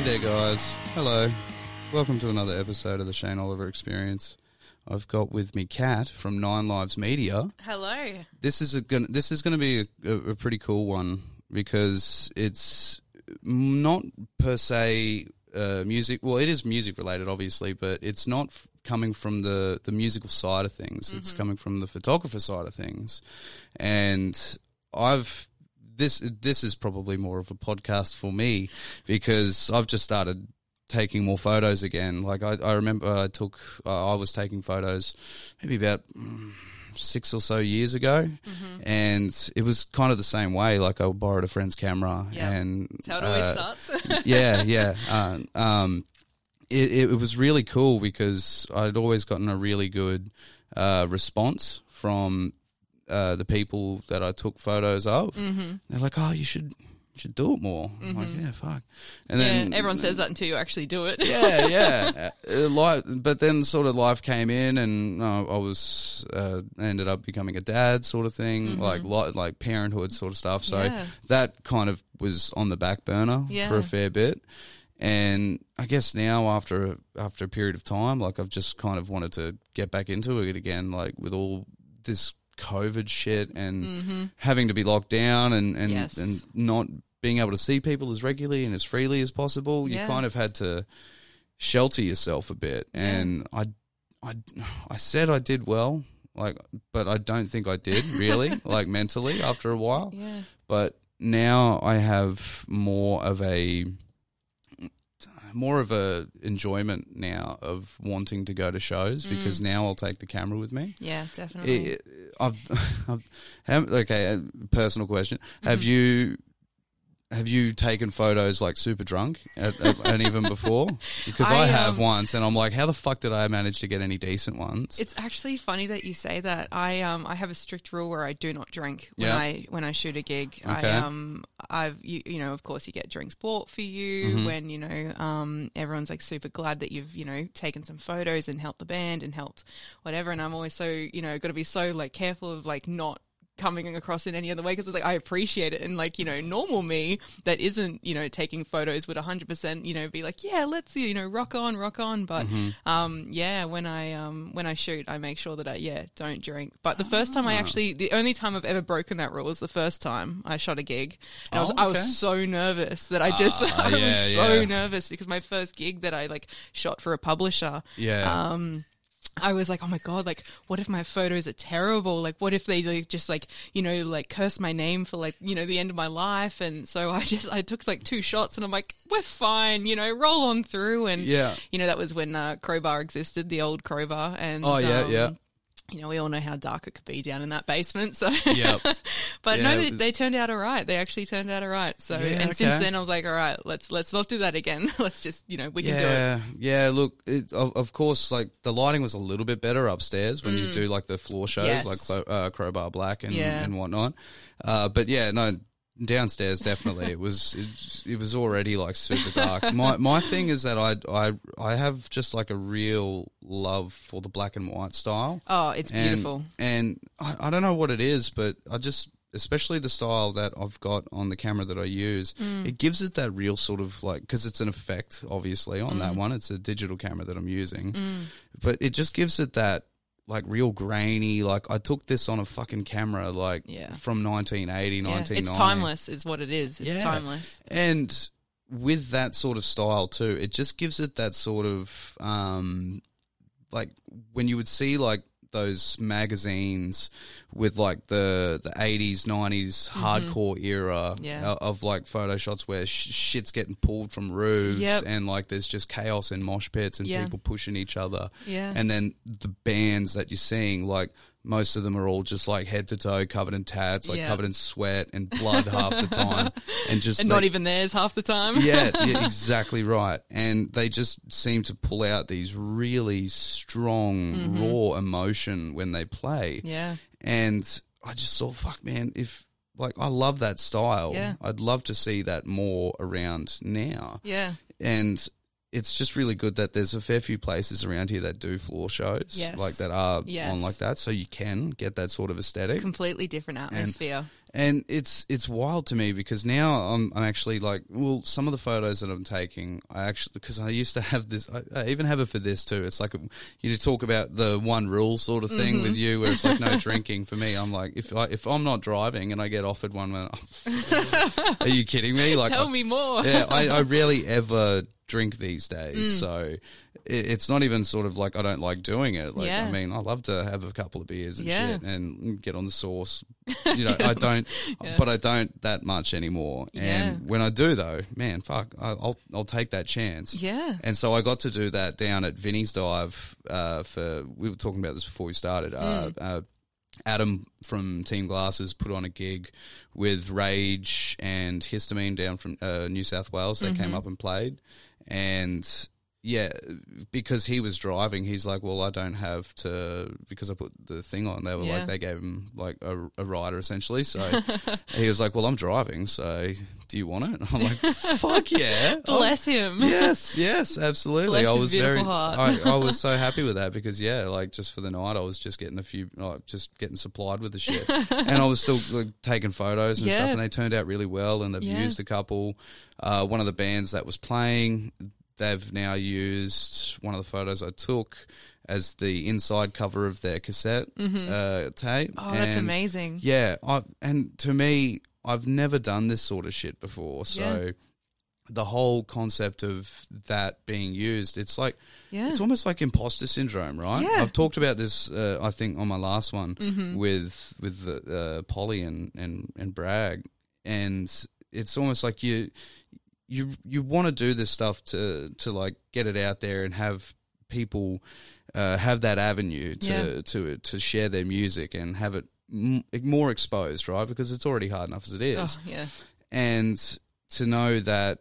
Hey there, guys. Hello. Welcome to another episode of the Shane Oliver Experience. I've got with me Cat from Nine Lives Media. Hello. This is a gonna, this is going to be a, a, a pretty cool one because it's not per se uh, music. Well, it is music related, obviously, but it's not f- coming from the the musical side of things. It's coming from the photographer side of things, and I've this this is probably more of a podcast for me because I've just started taking more photos again. Like I, I remember I took uh, I was taking photos maybe about mm, six or so years ago, Mm-hmm. and it was kind of the same way. Like I borrowed a friend's camera, Yeah. and That's how it always uh, starts. yeah, yeah. Um, um, it, it, it was really cool because I'd always gotten a really good uh, response from uh, the people that I took photos of. Mm-hmm. They're like, "Oh, you should you should do it more." I'm like, "Yeah, fuck." And yeah, then everyone says that until you actually do it. yeah, yeah. Uh, life, but then sort of life came in, and uh, I was uh, ended up becoming a dad, sort of thing, like li- like parenthood sort of stuff. So Mm-hmm. Yeah. that kind of was on the back burner for a fair bit. And I guess now after after a period of time, like I've just kind of wanted to get back into it again, like with all this COVID shit and having to be locked down and and, Mm-hmm. Yes. and not being able to see people as regularly and as freely as possible. You Yeah. kind of had to shelter yourself a bit, and I, I, I said I did well, like, but I don't think I did really, like mentally after a while. Yeah. But now I have more of a, more of a enjoyment now of wanting to go to shows Mm. because now I'll take the camera with me. Yeah, definitely. It, I've, I've, have, okay. Personal question: Mm-hmm. Have you have you taken photos like super drunk at, at, and even before? Because I, I, have um, once, and I'm like, how the fuck did I manage to get any decent ones? it's actually funny that you say that. I um I have a strict rule where I do not drink when Yeah. I when I shoot a gig. I Okay. um I've you, you know of course you get drinks bought for you Mm-hmm. when you know um everyone's like super glad that you've you know taken some photos and helped the band and helped whatever. And I'm always so you know got to be so like careful of like not coming across in any other way because it's like I appreciate it. And like you know normal me that isn't you know taking photos would 100% you know be like yeah let's you know rock on rock on. But um yeah when I um when I shoot I make sure that I yeah don't drink. But the first time I actually the only time I've ever broken that rule was the first time I shot a gig. And I was Oh, I was so nervous that I just Ah, I yeah, was so yeah. nervous because my first gig that I like shot for a publisher yeah, um I was like, oh my god, like, what if my photos are terrible? Like, what if they like, just like, you know, like curse my name for like, you know, the end of my life? And so I just, I took like two shots and I'm like, we're fine, you know, roll on through. And, Yeah. you know, that was when uh, Crowbar existed, the old Crowbar. And, Oh, yeah, um, yeah. You know, we all know how dark it could be down in that basement. So, Yep. but Yeah, no, they, was- they turned out all right. They actually turned out all right. So, Yeah, and okay. since then, I was like, all right, let's let's not do that again. let's just, you know, we can do it. yeah, yeah. Look, it, of, of course, like the lighting was a little bit better upstairs when you do like the floor shows, Mm. Yes. like uh, Crowbar Black and Yeah. and whatnot. Uh, but yeah, no, downstairs definitely it was it, it was already like super dark. my my thing is that I I I have just like a real love for the black and white style. Oh, it's And- beautiful. And, I, I don't know what it is, but I just, especially the style that I've got on the camera that I use, Mm. it gives it that real sort of like, because it's an effect, obviously, on Mm. that one. It's a digital camera that I'm using, but it just gives it that. Like real grainy, like I took this on a fucking camera, like Yeah. from 1980, Yeah, 1990. it's timeless, is what it is. It's Yeah. timeless. And with that sort of style too, it just gives it that sort of um like when you would see like those magazines with like the the 80s 90s hardcore era Mm-hmm. Yeah. of like photo shots where sh- shit's getting pulled from roofs Yep. and like there's just chaos and mosh pits and Yeah. people pushing each other Yeah. and then the bands that you're seeing like most of them are all just like head to toe covered in tats like Yeah. covered in sweat and blood half the time and just and like, not even theirs half the time. yeah, yeah, exactly right. And they just seem to pull out these really strong, raw emotion when they play. Mm-hmm. Yeah. And I just thought, fuck, man, if like I love that style, Yeah. I'd love to see that more around now. Yeah. And it's just really good that there's a fair few places around here that do floor shows, Yes. like that are Yes. on like that, so you can get that sort of aesthetic. Completely different atmosphere. And it's it's wild to me because now I'm I'm actually like well some of the photos that I'm taking I actually because I used to have this I, I even have it for this too it's like a, you talk about the one rule sort of thing Mm-hmm. with you where it's like no drinking for me I'm like if I if I'm not driving and I get offered one are you kidding me like Tell I- me more. yeah, I, I rarely ever drink these Mm. days, so it, it's not even sort of like I don't like doing it. Like, Yeah. I mean, I love to have a couple of beers and Yeah. shit and get on the sauce. You know, I don't, but I don't that much anymore. Yeah. And when I do, though, man, fuck, I- I'll I'll take that chance. Yeah. And so I got to do that down at Vinny's Dive uh, for. We were talking about this before we started. Uh, uh, Adam from Team Glasses put on a gig with Rage and Histamine down from uh, New South Wales. They came up and played, and yeah, because he was driving, he's like, "Well, I don't have to because I put the thing on." They were Yeah. like, they gave him like a, a rider essentially. So he was like, "Well, I'm driving, so do you want it?" I'm like, "Fuck yeah!" Bless him. yes, yes, absolutely. Bless I was very. I, I was so happy with that because yeah, like just for the night, I was just getting a few, like, just getting supplied with the shit, and I was still like, taking photos and Yeah. stuff, and they turned out really well, and they've Yeah. used a couple. Uh, one of the bands that was playing, they've now used one of the photos I took as the inside cover of their cassette uh, tape. Oh, that's amazing. yeah, I and to me, I've never done this sort of shit before. So Yeah. the whole concept of that being used, it's like Yeah. it's almost like imposter syndrome, right? Yeah. I've talked about this, uh, I think, on my last one Mm-hmm. with with the, uh, Polly and, and and Bragg, and it's almost like you you you want to do this stuff to to like get it out there and have people uh, have that avenue to Yeah. to to share their music and have it m- more exposed, right? Because it's already hard enough as it is, Oh, yeah. and to know that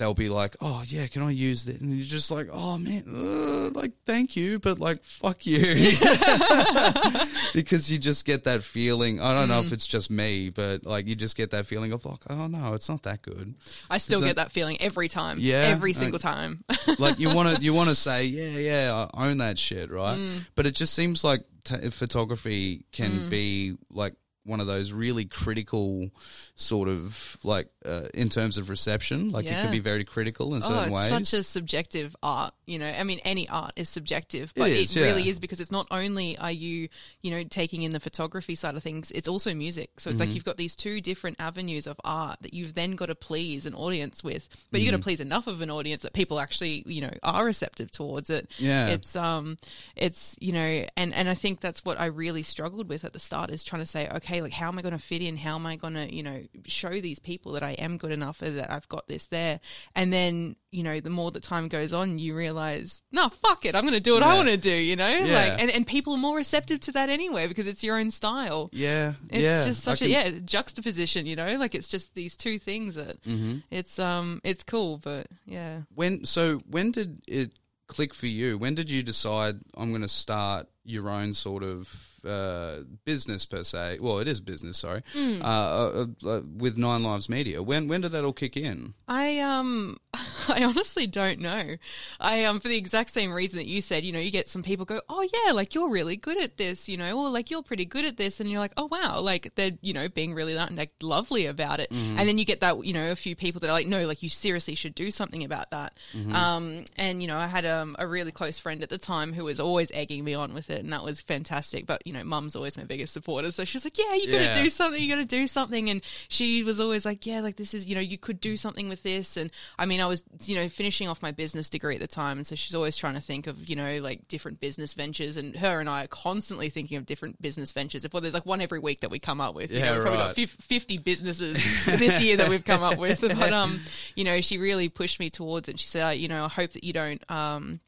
they'll be like, "Oh yeah, can I use that?" And you're just like, "Oh man, uh, like thank you, but like fuck you," because you just get that feeling. I don't know Mm. if it's just me, but like you just get that feeling of like, "Oh no, it's not that good." I still Is that- get that feeling every time. Yeah, Every I- single time. like you want to you want to say yeah yeah I own that shit right Mm. but it just seems like t- photography can be like one of those really critical sort of like uh, in terms of reception like it can be very critical in Oh, certain it's ways such a subjective art, you know. I mean, any art is subjective, but it, is, yeah. really is because it's not only are you, you know, taking in the photography side of things, it's also music. So it's Mm-hmm. like you've got these two different avenues of art that you've then got to please an audience with, but you Mm-hmm. got to please enough of an audience that people actually, you know, are receptive towards it. Yeah. It's um, it's you know, and and I think that's what I really struggled with at the start is trying to say, okay, like how am I going to fit in? How am I going to, you know, show these people that I am good enough or that I've got this there? And then, you know, the more that time goes on, you realize, no, fuck it, I'm going to do what I want to do, you know? Yeah. Like, and, and people are more receptive to that anyway because it's your own style. yeah It's yeah just I such can- a yeah juxtaposition, you know. Like it's just these two things that Mm-hmm. it's um it's cool, but yeah. when so when did it click for you when did you decide i'm going to start your own sort of uh, business per se well it is business sorry Hmm. uh, uh, uh, with nine lives media when when did that all kick in I um I honestly don't know. I um for the exact same reason that you said, you know, you get some people go, "Oh yeah, like you're really good at this," you know, or like you're pretty good at this and you're like, "Oh wow," like they're, you know, being really like lovely about it. And then you get that, you know, a few people that are like, "No, like you seriously should do something about that." Um and you know, I had um, a really close friend at the time who was always egging me on with it and that was fantastic. But you know, mum's always my biggest supporter. So she's like, yeah, you got to do something. You got to do something. And she was always like, yeah, like this is, you know, you could do something with this. And I mean, I was, you know, finishing off my business degree at the time. And so she's always trying to think of, you know, like different business ventures. And her and I are constantly thinking of different business ventures. If well, there's like one every week that we come up with. You Yeah, know, we've probably got right. 50 businesses this year that we've come up with. But, um, you know, she really pushed me towards it. She said, you know, I hope that you don't, um,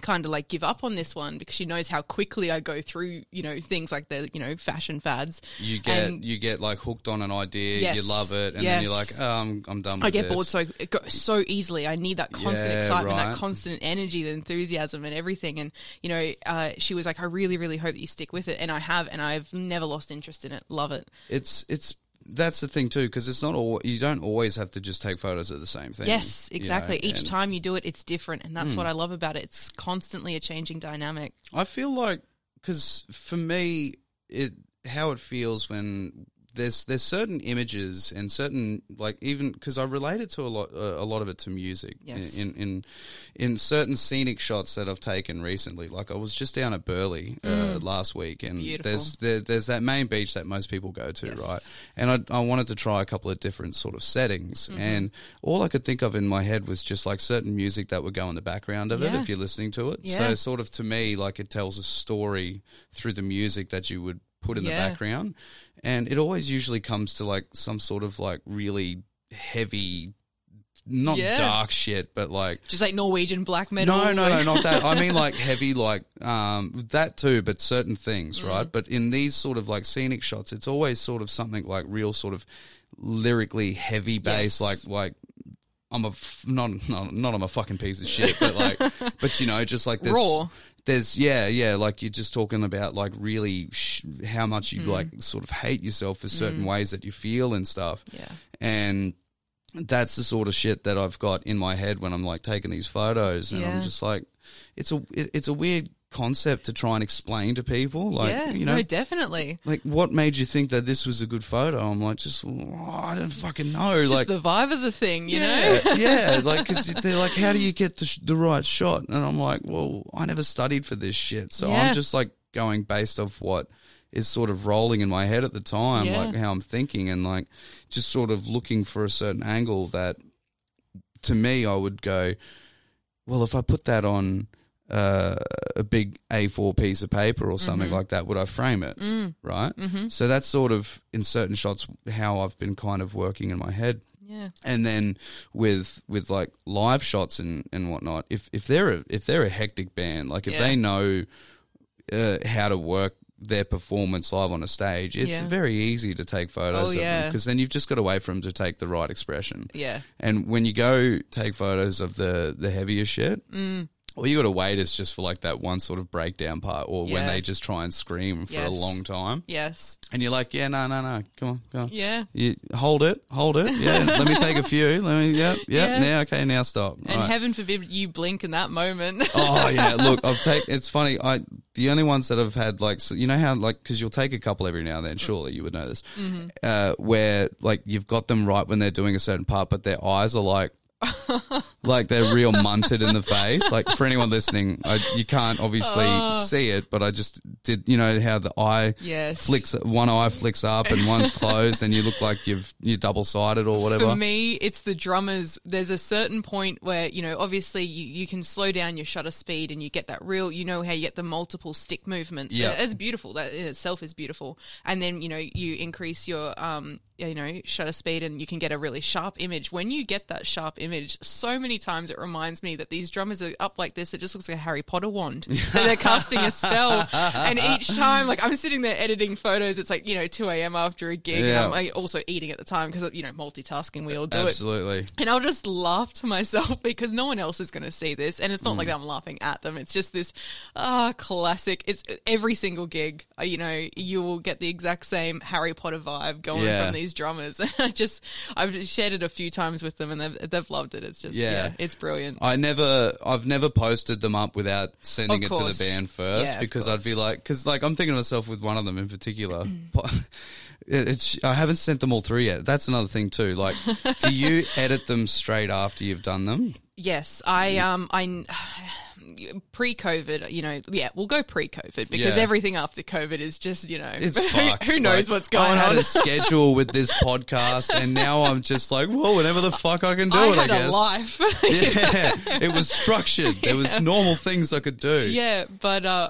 kind of like give up on this one because she knows how quickly I go through, you know, things like the, you know, fashion fads. You get And- you get like hooked on an idea, Yes. you love it, and then you're like, oh, I'm, I'm done with I get this. bored so so easily. I need that constant Yeah, excitement, right. that constant energy, the enthusiasm, and everything. And you know, uh, she was like, "I really, really hope that you stick with it," and I have, and I've never lost interest in it. Love it. It's it's that's the thing too because it's not all you don't always have to just take photos of the same thing. Yes, you know, exactly. Each time you do it, it's different, and that's hmm. what I love about it. It's constantly a changing dynamic. I feel like because for me, it how it feels when there's there's certain images and certain like even because I relate it to a lot uh, a lot of it to music Yes. in, in in certain scenic shots that I've taken recently. Like I was just down at Burleigh uh, last week, and Mm. Beautiful. there's there, there's that main beach that most people go to, Yes. right? And I I wanted to try a couple of different sort of settings, Mm-hmm. and all I could think of in my head was just like certain music that would go in the background of it if you're listening to it. Yeah. So sort of to me, like it tells a story through the music that you would put in Yeah. the background, and it always usually comes to like some sort of like really heavy, not Yeah. dark shit, but like. Just like Norwegian black metal. No, no, no, not that. I mean, like heavy, like um, that too, but certain things, Mm. right? But in these sort of like scenic shots, it's always sort of something like real, sort of lyrically heavy bass, Yes. like like I'm a f- not not not I'm a fucking piece of shit, but like, but you know, just like this. Raw. There's yeah yeah like you're just talking about like really sh- how much Mm. you like sort of hate yourself for certain ways that you feel and stuff Yeah. and that's the sort of shit that I've got in my head when I'm like taking these photos, and I'm just like, it's a it- it's a weird concept to try and explain to people. Like, yeah, you know, no, definitely. like what made you think that this was a good photo? I'm like, just oh, I don't fucking know. It's like, just the vibe of the thing, you know. yeah, yeah, like because they're like, how do you get the, sh- the right shot? And I'm like, well, I never studied for this shit, so Yeah. I'm just like going based off what is sort of rolling in my head at the time, Yeah. like how I'm thinking, and like just sort of looking for a certain angle that, to me, I would go, well, if I put that on. Uh, a big A4 piece of paper or something Mm-hmm. like that, would I frame it? Mm. Right? So that's sort of in certain shots how I've been kind of working in my head Yeah. and then with with like live shots and and whatnot if if they're a, if they're a hectic band like if Yeah. they know uh, how to work their performance live on a stage it's Yeah. very easy to take photos Oh, of them yeah. because then you've just got to wait for them to take the right expression Yeah. and when you go take photos of the the heavier shit Mm. All you got to wait is just for like that one sort of breakdown part or when Yeah. they just try and scream for a Yes. long time Yes. and you're like yeah no no no come on come on Yeah. you hold it, hold it. Yeah, let me take a few. Let me. Yep, yep. Yeah. Now, okay, now stop. And Right. heaven forbid you blink in that moment. oh yeah, look, I've taken. It's funny. I the only ones that I've had like so, you know how like because you'll take a couple every now and then. Surely you would know this. Mm-hmm. Uh, where like you've got them right when they're doing a certain part, but their eyes are like. Like they're real munted in the face. Like for anyone listening, I, you can't obviously Oh. see it, but I just did. You know how the eye Yes. flicks, one eye flicks up and one's closed, and you look like you've you're double sided or whatever. For me, it's the drummers. There's a certain point where, you know, obviously you, you can slow down your shutter speed and you get that real, you know, how you get the multiple stick movements. Yeah. It's beautiful. That in itself is beautiful. And then, you know, you increase your, um, you know, shutter speed and you can get a really sharp image. When you get that sharp image, so many times it reminds me that these drummers are up like this. It just looks like a Harry Potter wand. that they're casting a spell. And each time, like, I'm sitting there editing photos. It's like, you know, 2 a.m. after a gig. Yeah. And I'm like, also eating at the time because, you know, multitasking, we all do it. Absolutely. And I'll just laugh to myself because no one else is going to see this. And it's not like Mm. I'm laughing at them. It's just this ah classic. It's every single gig, uh, you know, you will get the exact same Harry Potter vibe going Yeah. from these drummers. I just, I've shared it a few times with them and they've, they've loved it. It's just, Yeah. yeah, it's brilliant. I never, I've never posted them up without sending it to the band first Yeah, because I'd be like, because like I'm thinking of myself with one of them in particular. It- It's, I haven't sent them all through yet. That's another thing too. Like, do you edit them straight after you've done them? Yes, I um I pre-COVID, you know, yeah, we'll go pre-COVID because Yeah. everything after COVID is just, you know, It's who, fucked. who knows Like, what's going on. I had on. a schedule with this podcast, and now I'm just like, well, whatever the fuck I can do I it, I guess. a life. Yeah, it was structured. There was normal things I could do. Yeah, but uh,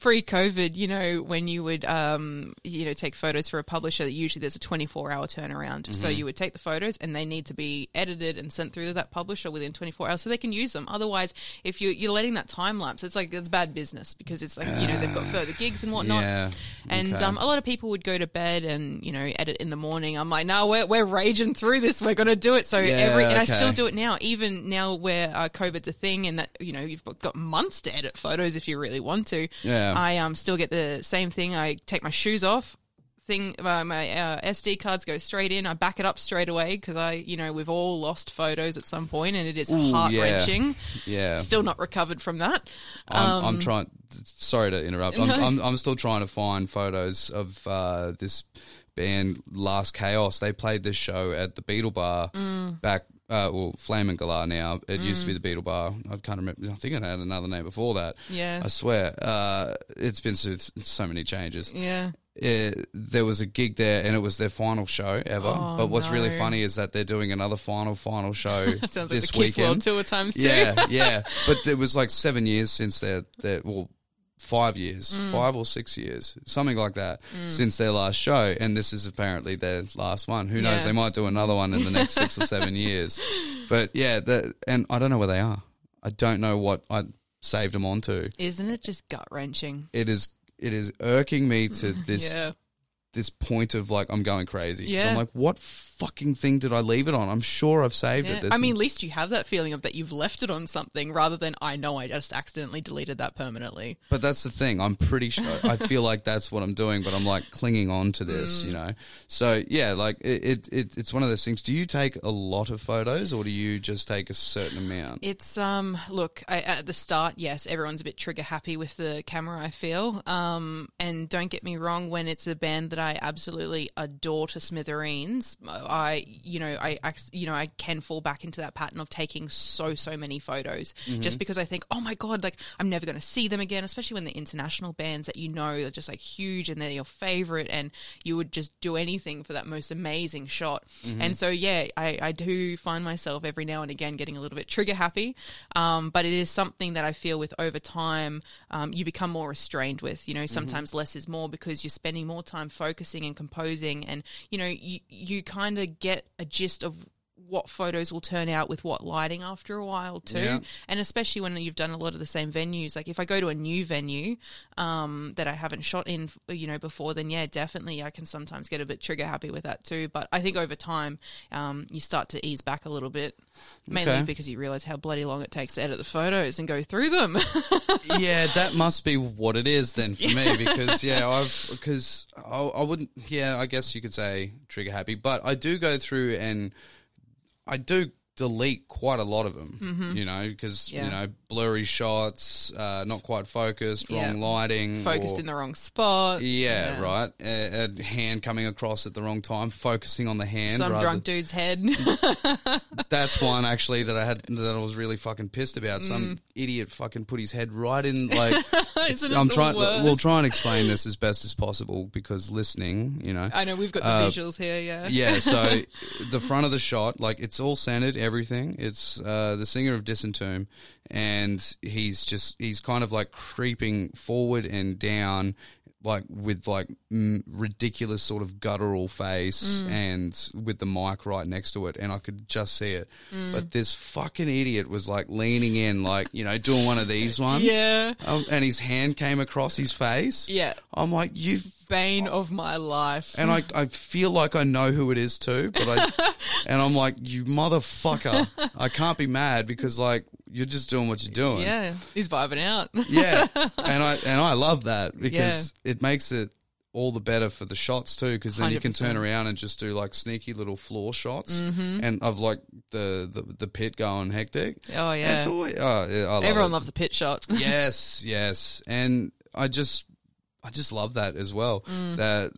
pre-COVID, you know, when you would, um, you know, take photos for a publisher, usually there's a 24-hour turnaround. So Mm-hmm. you would take the photos, and they need to be edited and sent through to that publisher within 24 hours, so they can use them. Otherwise, if you you're letting that time lapse, it's like it's bad business because it's like you know they've got further gigs and whatnot. Yeah, And okay. um, a lot of people would go to bed and you know edit in the morning. I'm like, no, we're we're raging through this. We're gonna do it. So Yeah, every and I still do it now, even now where uh, COVID's a thing, and that you know you've got months to edit photos if you really want to. Yeah. I um still get the same thing. I take my shoes off. Thing, uh, my uh, SD cards go straight in. I back it up straight away because I, you know, we've all lost photos at some point, and it is heart wrenching. Yeah. Still not recovered from that. I'm, I'm trying. Sorry to interrupt. I'm, Um, No. I'm, I'm still trying to find photos of uh, this band, Last Chaos. They played this show at the Beetle Bar Mm. back. Uh, well, Flame and Galah now. It used to be the Beetle Bar. I can't remember. I think it had another name before that. Yeah. I swear. Uh, it's been so, so many changes. Yeah. Uh, there was a gig there and it was their final show ever. Oh, but what's really funny is that they're doing another final, final show Sounds like this the Kiss World weekend. Tour times two. Yeah, yeah. But it was like seven years since their, their well, five years, Mm. five or six years, something like that, since their last show. And this is apparently their last one. Who knows? Yeah. They might do another one in the next six or seven years. But yeah, the, and I don't know where they are. I don't know what I saved them onto. Isn't it just gut wrenching? It is. It is irking me to this Yeah. This point of like I'm going crazy. 'Cause Yeah. I'm like, what fucking thing did I leave it on? I'm sure I've saved Yeah. it. There's I mean, at least you have that feeling of that you've left it on something rather than I know I just accidentally deleted that permanently. but that's the thing. I'm pretty sure. I feel like that's what I'm doing, but I'm like clinging on to this, Mm. you know. So yeah, like it, it, it, it's one of those things. Do you take a lot of photos, or do you just take a certain amount? It's um look I, at the start yes everyone's a bit trigger happy with the camera I feel um and don't get me wrong when it's a band that I absolutely adore to smithereens I you know I, I you know I can fall back into that pattern of taking so so many photos just because I think oh my god like I'm never going to see them again especially when they're international bands that you know are just like huge and they're your favorite and you would just do anything for that most amazing shot. And so yeah I, I do find myself every now and again getting a little bit trigger happy um, but it is something that I feel with over time um, you become more restrained with you know sometimes less is more because you're spending more time focusing and composing and you know you, you kind of get a gist of what photos will turn out with what lighting after a while too Yeah. and especially when you've done a lot of the same venues like if i go to a new venue um, that i haven't shot in you know before then yeah definitely i can sometimes get a bit trigger happy with that too but i think over time um, you start to ease back a little bit mainly Okay. because you realize how bloody long it takes to edit the photos and go through them yeah, that must be what it is then for me because yeah, I've because I, I wouldn't. Yeah, I guess you could say trigger happy, but I do go through and I do delete quite a lot of them. You know, because Mm-hmm. Yeah. you know blurry shots, uh, not quite focused, wrong Yeah. lighting, focused or- in the wrong spot Yeah, right. A, a hand coming across at the wrong time, focusing on the hand. some drunk dude's head That's one actually that I had that I was really fucking pissed about. Mm. Some idiot fucking put his head right in like. I'm trying. worst? We'll try and explain this as best as possible because listening, you know. i know we've got the Uh, visuals here yeah yeah, so the front of the shot, like it's all centered, everything. It's uh, the singer of Disentomb, and he's just he's kind of like creeping forward and down, like with like mm, ridiculous sort of guttural face, Mm. and with the mic right next to it, and I could just see it. Mm. But this fucking idiot was like leaning in, like you know, doing one of these ones. Yeah. um, and his hand came across his face. Yeah. I'm like, you bane of my life and I, I feel like I know who it is too, but I, and I'm like, you motherfucker, I can't be mad because like you're just doing what you're doing. yeah he's vibing out Yeah. and I and I love that because it makes it all the better for the shots too, because then you can turn around and just do like sneaky little floor shots, Mm-hmm. and of like the, the the pit going hectic. oh yeah always, oh, yeah, love everyone it. loves a pit shot yes, yes, and I just, I just love that as well. Mm. That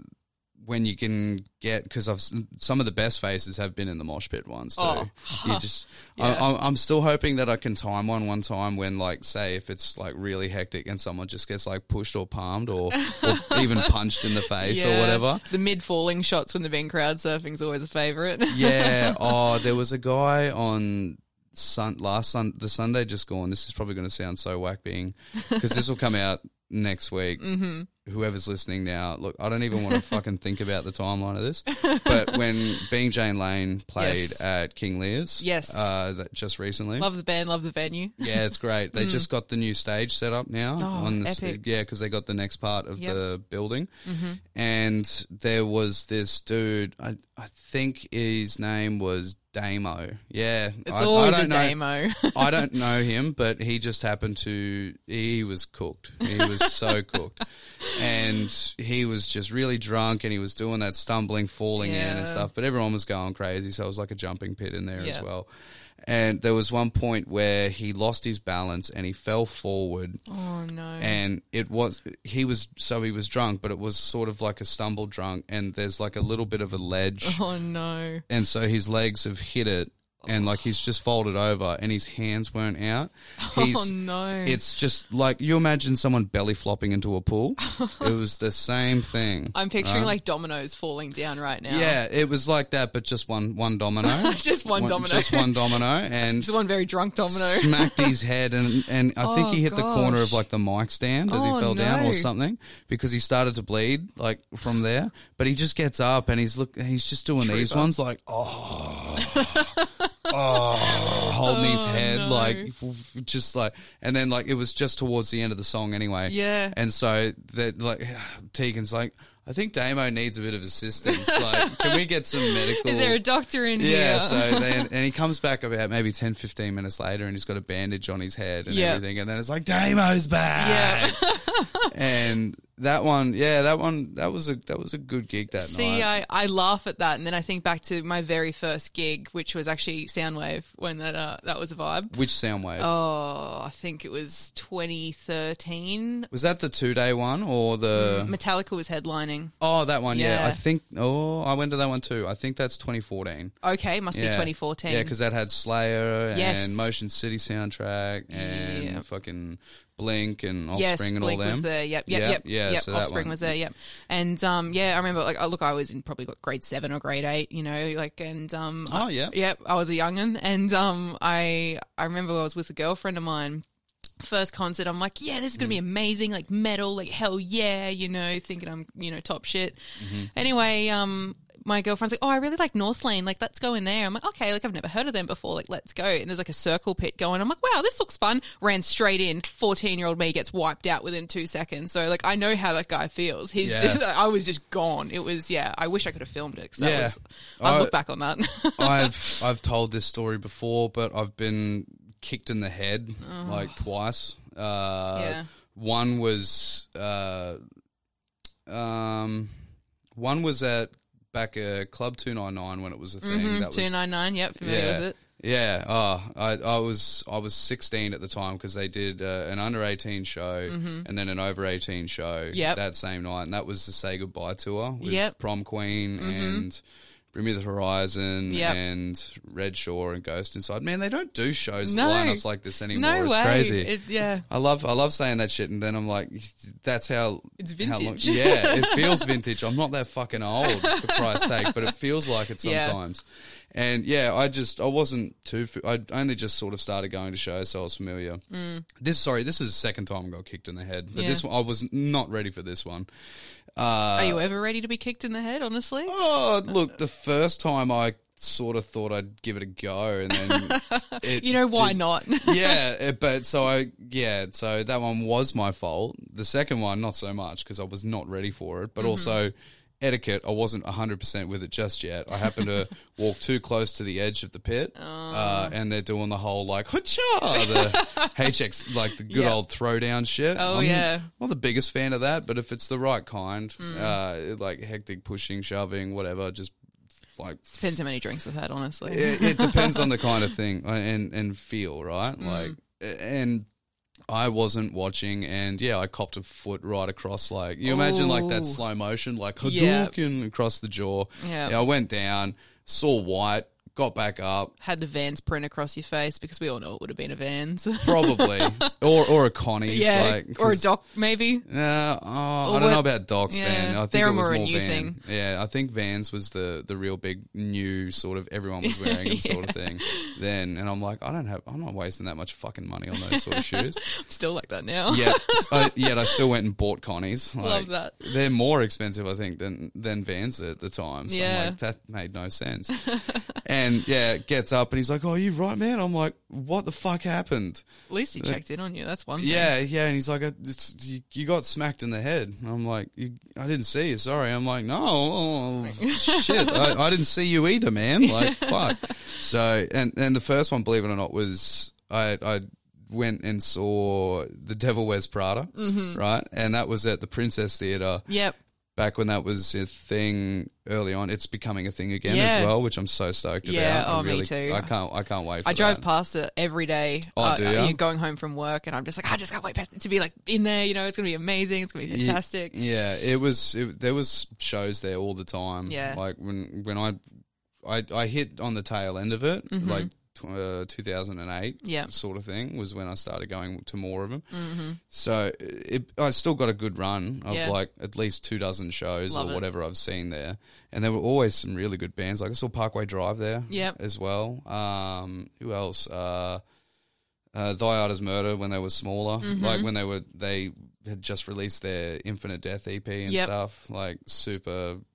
when you can get because I've some of the best faces have been in the mosh pit ones too. Oh. you just Yeah. I, I'm, I'm still hoping that I can time one one time when like say if it's like really hectic and someone just gets like pushed or palmed or, or even punched in the face or whatever. The mid falling shots when they've been crowd surfing's always a favorite. Yeah. Oh, there was a guy on sun last sun the Sunday just gone. This is probably going to sound so whack being because this will come out next week. Mm-hmm. Whoever's listening now, look, I don't even want to fucking think about the timeline of this. But when Being Jane Lane played Yes. at King Lear's, Yes. uh, that just recently, love the band, love the venue. yeah, it's great. They just got the new stage set up now. Oh, on the, epic. Yeah, because they got the next part of Yep. the building, and there was this dude. I I think his name was Damo. Yeah, It's I, always I a don't know. demo. I don't know him, but he just happened to. He was cooked. He was so cooked, and he was just really drunk, and he was doing that stumbling, falling in and stuff. But everyone was going crazy, so it was like a jumping pit in there Yeah. as well. And there was one point where he lost his balance and he fell forward, oh no. and it was he was so he was drunk, but it was sort of like a stumble drunk, and there's like a little bit of a ledge oh no. and so his legs have hit it and like he's just folded over and his hands weren't out oh, he's oh no. it's just like you imagine someone belly flopping into a pool it was the same thing I'm picturing right? like dominoes falling down right now. yeah it was like that but just one one domino Just one domino. just one domino and Just one very drunk domino. smacked his head and and I think Oh, he hit the corner of like the mic stand as Oh, he fell down or something because he started to bleed like from there. But he just gets up and he's look he's just doing these ones like oh oh holding his Oh, head no. like just like and then like it was just towards the end of the song anyway. Yeah. And so that like Tegan's like I think Damo needs a bit of assistance. Like, can we get some medical? Is there a doctor in here? Yeah, here? so then and he comes back about maybe 10, 15 minutes later, and he's got a bandage on his head and Yeah. everything, and then it's like Damo's back. Yeah. and that one, yeah, that one, that was a that was a good gig that See, night. I, I laugh at that, and then I think back to my very first gig, which was actually Soundwave when that uh, that was a vibe. Which Soundwave Oh, I think it was 2013. was that? The two day one or the? Metallica was headlining. Oh, that one. Yeah. Mm. Yeah. I think. Oh, I went to that one too. I think that's 2014. Okay, must be 2014. Yeah, because that had Slayer Yes. and Motion City soundtrack and Yeah. fucking Blink and Offspring yes, and Blink all them. Yeah, Blink was there. Yep, yep, Yep, yep. yeah, yep. so Offspring one. was there. Yep. And um, yeah, I remember like, oh, look, I was in probably got grade seven or grade eight. You know, like, and um, Oh, yeah. Yep, I was a youngin, and um, I I remember I was with a girlfriend of mine. First concert, I'm like, yeah, this is gonna Mm. be amazing, like metal, like hell yeah, you know, thinking I'm, you know, top shit. Mm-hmm. Anyway, um, my girlfriend's like, oh, I really like North Lane, like let's go in there. I'm like, okay, like I've never heard of them before, like let's go. And there's like a circle pit going. I'm like, wow, this looks fun. Ran straight in. 14 year old me gets wiped out within two seconds. So like I know how that guy feels. He's Yeah. just, I was just gone. It was yeah. I wish I could have filmed it. Cause Yeah. was, I I- look back on that. I've I've told this story before, but I've been kicked in the head like twice. Uh, Oh. Yeah. One was uh, um, one was at back at Club Two Nine Nine when it was a thing. Mhm, That was 299, yep, familiar yeah, with it. yeah. Oh, I I was I was sixteen at the time because they did uh, an under eighteen show and then an over eighteen show Mm-hmm. Yep. that same night, and that was the say goodbye tour with Yep. Mm-hmm. Prom Queen and. Me the Horizon Yep. and Red Shore and Ghost Inside. Man, they don't do shows No. lineups like this anymore. No it's way. crazy. It, yeah. I love I love saying that shit, and then I'm like, that's how It's how long- vintage. yeah, it feels vintage. I'm not that fucking old for Christ's sake, but it feels like it Yeah. sometimes. And yeah, I just I wasn't too. I only just sort of started going to shows, so I was familiar. This sorry, this is the second time I got kicked in the head, but Mm. Yeah. this one I was not ready for this one. Uh, Are you ever ready to be kicked in the head, honestly? Oh, look, the first time I sort of thought I'd give it a go, and then it You know, why did- not? yeah, it- but so I yeah, so that one was my fault. The second one, not so much because I was not ready for it, but Mm-hmm. also etiquette. I wasn't hundred percent with it just yet. I happened to walk too close to the edge of the pit, Oh. uh, and they're doing the whole like "Hacha!" the HX like the good Yeah. old throwdown shit. Oh, I'm yeah. not the biggest fan of that, but if it's the right kind, Mm. uh, like hectic pushing, shoving, whatever, just like Depends how many drinks I've had, honestly. it, it depends on the kind of thing uh, and and feel right Mm. like and I wasn't watching, and yeah, I copped a foot right across. Like you imagine, like that slow motion, like Yeah. Hadouken across the jaw. Yeah. I went down, saw white, got back up, Had the Vans print across your face because we all know it would have been a Vans. probably, or or a Connie's, yeah, like, or a doc maybe. Yeah, oh, I don't know about docs then. Yeah, I think they're it was more more, a new van. thing. Yeah, I think Vans was the the real big new sort of everyone was wearing them sort of thing. Then, and I'm like, I don't have, I'm not wasting that much fucking money on those sort of shoes. I'm still like that now. yeah. I, yet I still went and bought Connie's. Like, Love that. They're more expensive, I think, than than Vans at the time. So I'm Yeah. like, that made no sense. and yeah, gets up and he's like, "Oh, you right, man?" I'm like, "What the fuck happened?" At least he checked in on you. That's one. thing. Yeah, yeah, and he's like, "Uh, it's, you, "You got smacked in the head." And I'm like, you, "I didn't see you. Sorry." I'm like, "No, oh, shit, I, I didn't see you either, man. Like, fuck." So, and and the first one, believe it or not, was I I went and saw The Devil Wears Prada, Mm-hmm. right, and that was at the Princess Theatre Yep. Back when that was a thing early on. It's becoming a thing again Yeah. as well, which I'm so stoked Yeah, about. I oh, me too. I can't I can't wait. For I drove that. past it every day. Oh, uh, do uh, ya? you're going home from work, and I'm just like, I just can't wait to be like in there. You know, it's gonna be amazing. It's gonna be Ye- fantastic. Yeah, it was. It, there was shows there all the time. Yeah. like when when I I, I hit on the tail end of it, Mm-hmm. like uh, 2008, Yeah. sort of thing was when I started going to more of them. Mm-hmm. So it, I still got a good run of Yeah. like at least two dozen shows Love or it. whatever I've seen there, and there were always some really good bands. Like I saw Parkway Drive there, Yep. as well. Um, who else? Uh, uh, Thy Art is Murder when they were smaller, Mm-hmm. like when they were they had just released their Infinite Death EP and Yep. stuff, like super.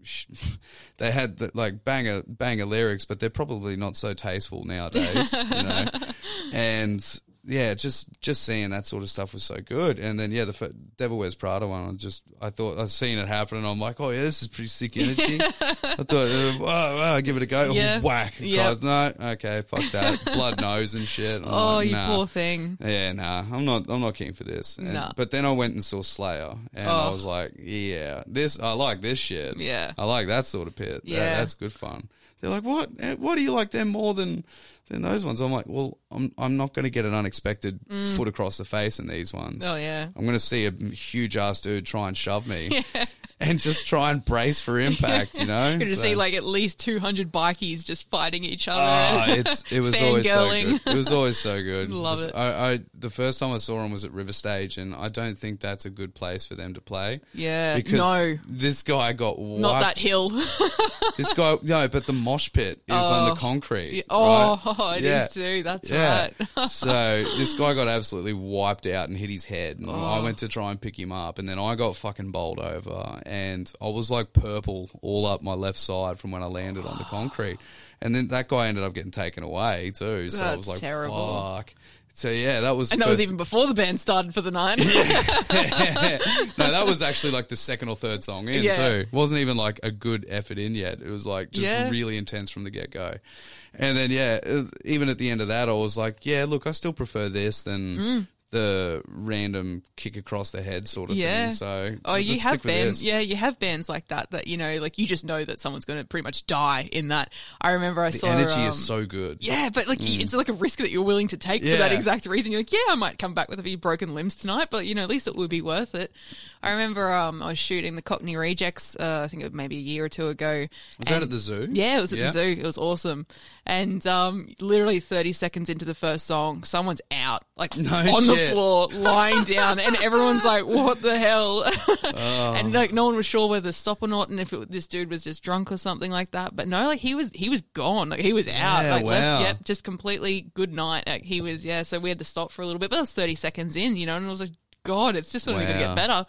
They had the, like banger banger lyrics, but they're probably not so tasteful nowadays, you know. And yeah, just just seeing that sort of stuff was so good. And then yeah, the Devil Wears Prada one, I just I thought I seen it happen, and I'm like, oh yeah, this is pretty sick energy. I thought, wow, wow, give it a go. Yeah. Whack, Yep. guys, no, okay, fuck that, blood nose and shit. I'm Oh, like, you nah. poor thing. Yeah, nah, I'm not. I'm not keen for this. And- Nah. But then I went and saw Slayer, and I Oh. was like, yeah, this. I like this shit. Yeah. I like that sort of pit. Yeah, Yeah. that's good fun. They're like, what? Eh, What do you like them more than than those ones? I'm like, well, I'm I'm not going to get an unexpected foot across the face in these ones. Mm. Oh yeah. I'm going to see a huge ass dude try and shove me, and just try and brace for impact. You know, You're gonna So- see like at least 200 bikies just fighting each other. Oh, it's it was always so good. It was always so good. Love it. I, I the first time I saw him was at River Stage, and I don't think that's a good place for them to play. Yeah, because no. this guy got wiped. Not that hill. This guy, no, but the mosh pit is on the Oh. concrete. oh, right? it is Yeah. too. That's Yeah. Right. so this guy got absolutely wiped out and hit his head. And I Oh. went to try and pick him up, and then I got fucking bowled over, and I was like purple all up my left side from when I landed on the concrete. And then that guy ended up getting taken away too. So I was like, terrible. fuck. So yeah, that was and that was even before the band started for the night. no, that was actually like the second or third song in Yeah. too. It wasn't even like a good effort in yet. It was like just Yeah. really intense from the get go. And then yeah, was- even at the end of that, I was like, yeah, look, I still prefer this than Mm. The random kick across the head sort of Yeah. thing. So Oh, you have bands, yeah, you have bands like that that you know, like you just know that someone's going to pretty much die in that. I remember I The saw energy um, is so good. Yeah, but like it's like a risk that you're willing to take for that exact reason. You're like, yeah, I might come back with a few broken limbs tonight, but you know, at least it would be worth it. I remember um, I was shooting the Cockney Rejects. Uh, I think it was maybe a year or two ago. Was that at the zoo? Yeah, it was at Yeah. the zoo. It was awesome. And um, literally 30 seconds into the first song, someone's out, like No on the shit. floor, lying down, and everyone's like, "What the hell?" Oh. And like no one was sure whether to stop or not, and if it, this dude was just drunk or something like that. But no, like he was he was gone. Like he was out. Yeah, like wow. left, yep, just completely good night. Like he was yeah. So we had to stop for a little bit, but that was 30 seconds in, you know, and I was like. God, it's just only going to get better.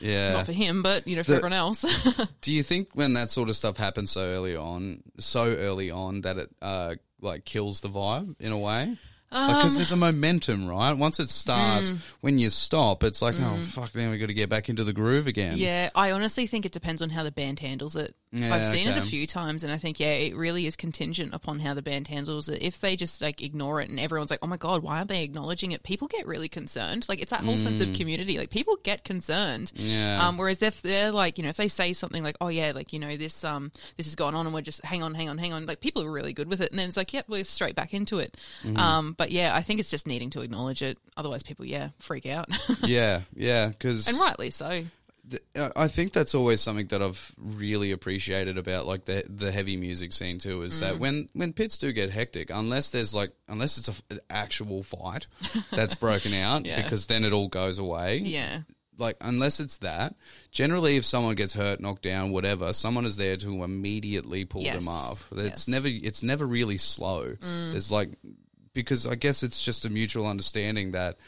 Yeah. Not for him, but you know, for The- everyone else. Do you think when that sort of stuff happens so early on, so early on that it uh, like kills the vibe in a way? Because there's a momentum, right? Once it starts, when you stop, it's like, oh fuck, then we got to get back into the groove again. Yeah, I honestly think it depends on how the band handles it. Yeah, I've seen it a few times, and I think yeah, it really is contingent upon how the band handles it. If they just like ignore it, and everyone's like, "Oh my god, why aren't they acknowledging it?" People get really concerned. Like it's that whole sense of community. Like people get concerned. Mm. Yeah. Um, whereas if they're like, you know, if they say something like, "Oh yeah, like you know this um this has gone on," and we're just hang on, hang on, hang on. Like people are really good with it, and then it's like, "Yep, we're straight back into it." Mm-hmm. Um, but yeah, I think it's just needing to acknowledge it. Otherwise, people yeah freak out, yeah, yeah, because and rightly so. th- I- I think that's always something that I've really appreciated about like the the heavy music scene too is Mm. that when when pits do get hectic, unless there's like unless it's a an actual fight that's broken out, Yeah. because then it all goes away. Yeah, Like unless it's that, generally if someone gets hurt, knocked down, whatever, someone is there to immediately pull Yes. them off. It's Yes. Mm. never it's never really slow. There's like because I guess it's just a mutual understanding that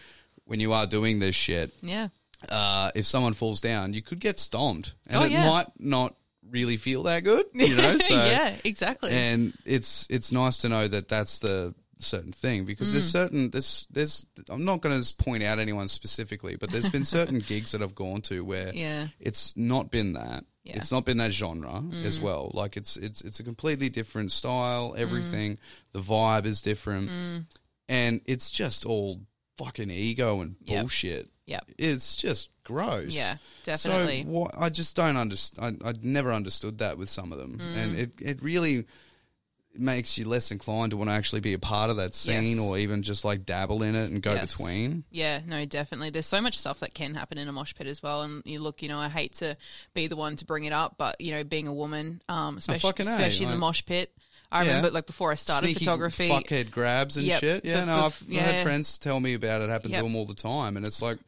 when you are doing this shit, yeah, uh, if someone falls down, you could get stomped, and Oh, it yeah. might not really feel that good, you know. So, yeah, exactly. and it's it's nice to know that that's the certain thing because there's Mm. certain there's there's I'm not going to point out anyone specifically, but there's been certain gigs that I've gone to where Yeah. it's not been that. Yeah. Mm. It's not been that genre as well. Like it's it's it's a completely different style. Everything, the vibe is different, Mm. and it's just all fucking ego and Yep. bullshit. Yeah, It's just gross. Yeah, definitely. So what, I just don't understand. I never understood that with some of them, Mm. and it it really makes you less inclined to want to actually be a part of that scene Yes. or even just like dabble in it and go Yes. between. Yeah, no, definitely. There's so much stuff that can happen in a mosh pit as well. And you look, you know, I hate to be the one to bring it up, but you know, being a woman, um, especially, A, especially in the mosh pit. I Yeah. remember, like before I started Sneaky photography, fuckhead grabs and Yep, shit. Yeah, but no, I've, I've had friends tell me about it. Happen Yep. to them all the time, and it's like,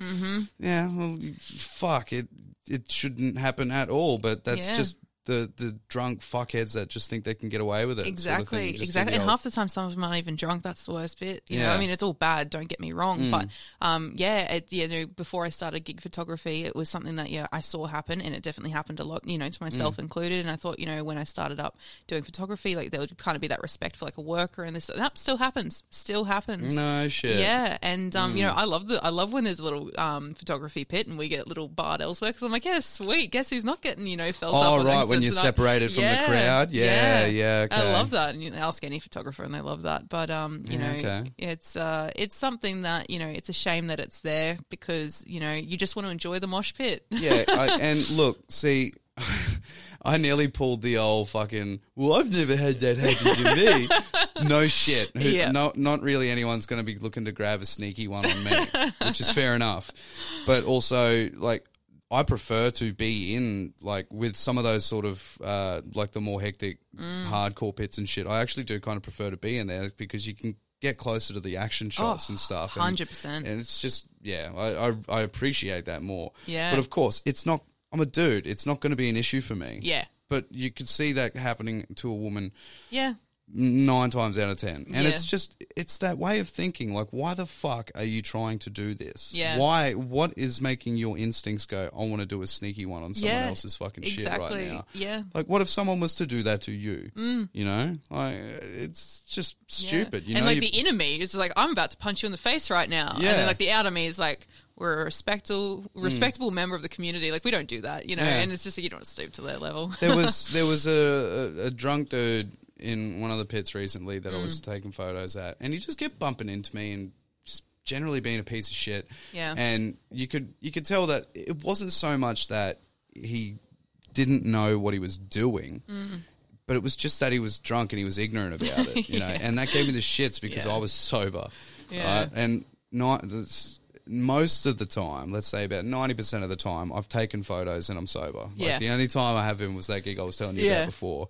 yeah, well, fuck it. It shouldn't happen at all, but that's Yeah. just the the drunk fuckheads that just think they can get away with it. sort of Exactly, thing. Exactly. And old- half the time, some of them aren't even drunk. That's the worst bit. You know, Yeah. Mm. I mean, it's all bad. Don't get me wrong, but um, yeah, it, you know, before I started gig photography, it was something that yeah I saw happen, and it definitely happened a lot. You know, to myself Mm. included. And I thought, you know, when I started up doing photography, like there would kind of be that respect for like a worker, and this and that still happens, still happens. no shit. Yeah, and um, Mm. you know, I love the I love when there's a little um photography pit and we get little barred elsewhere because I'm like, yeah, sweet. Guess who's not getting you know felt up? Oh on right, when you're separated from the crowd. Yeah, yeah. I okay. love that. And you know, ask any photographer, and they love that. But um, you Yeah, know, okay. it's uh, it's something that you know, it's a shame that it's there because you know you just want to enjoy the mosh pit. yeah, I, and look, see, I nearly pulled the old fucking. Well, I've never had that happen to me. no shit. Who, Yeah. No, not really. Anyone's going to be looking to grab a sneaky one on me, which is fair enough. But also, like, I prefer to be in like with some of those sort of uh, like the more hectic, Mm. hardcore pits and shit. I actually do kind of prefer to be in there because you can get closer to the action shots and stuff. 100%. and it's just yeah, I, I I appreciate that more. Yeah. but of course, it's not. I'm a dude. It's not going to be an issue for me. yeah, But you could see that happening to a woman yeah, nine times out of ten, and Yeah. it's just it's that way of thinking. Like, why the fuck are you trying to do this? Yeah. Why? What is making your instincts go? I want to do a sneaky one on someone Yeah, else's fucking shit right now. Yeah. Like, what if someone was to do that to you? You know, like it's just stupid. You and like the inner me is like, I'm about to punch you in the face right now. And Yeah. then like the outer me is like, we're a respectable, respectable member of the community. Like we don't do that, you know. Mm. Yeah. And it's just like, you don't stoop to their level. there was there was a, a, a drunk dude in one of the pits recently that I was Mm. taking photos at, and he just kept bumping into me and just generally being a piece of shit. Yeah. and you could you could tell that it wasn't so much that he didn't know what he was doing. Mm. But it was just that he was drunk and he was ignorant about it, you know, and that gave me the shits because Yeah. I was sober, Yeah. right? And not this, most of the time, let's say about ninety percent of the time, I've taken photos and I'm sober. Like Yeah. the only time I have been was that gig I was telling you Yeah. about before,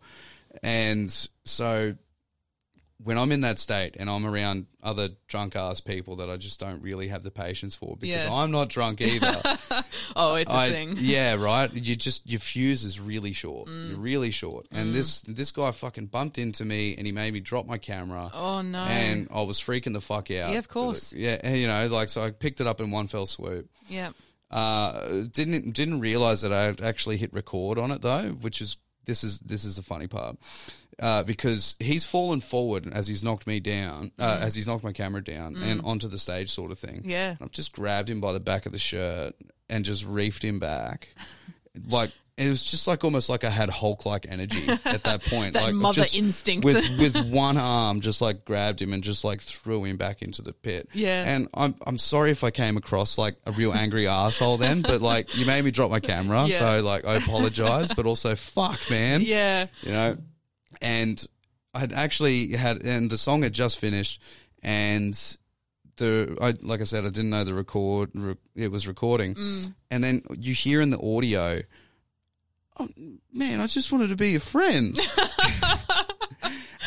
and so when I'm in that state and I'm around other drunk ass people that I just don't really have the patience for because Yeah. I'm not drunk either. oh, it's a I, thing. yeah, right. You just your fuse is really short. Mm. You're really short. And this this guy fucking bumped into me and he made me drop my camera. Oh, no. And I was freaking the fuck out. Yeah, of course. Yeah, and, you know, like so I picked it up in one fell swoop. Yeah. Uh, didn't didn't realize that I had actually hit record on it though, which is this is this is the funny part. Uh, because he's fallen forward as he's knocked me down, uh, as he's knocked my camera down and onto the stage, sort of thing. Mm. Yeah. I've just grabbed him by the back of the shirt and just reefed him back, like. It was just like almost like I had Hulk like energy at that point. That like mother just instinct. with with one arm, just like grabbed him and just like threw him back into the pit. Yeah. And I'm I'm sorry if I came across like a real angry asshole then, but like you made me drop my camera, Yeah. so like I apologize, but also fuck, man. yeah. You know, and I'd actually had, and the song had just finished, and the I like I said, I didn't know the record re, it was recording, Mm. and then you hear in the audio, oh man, I just wanted to be your friend.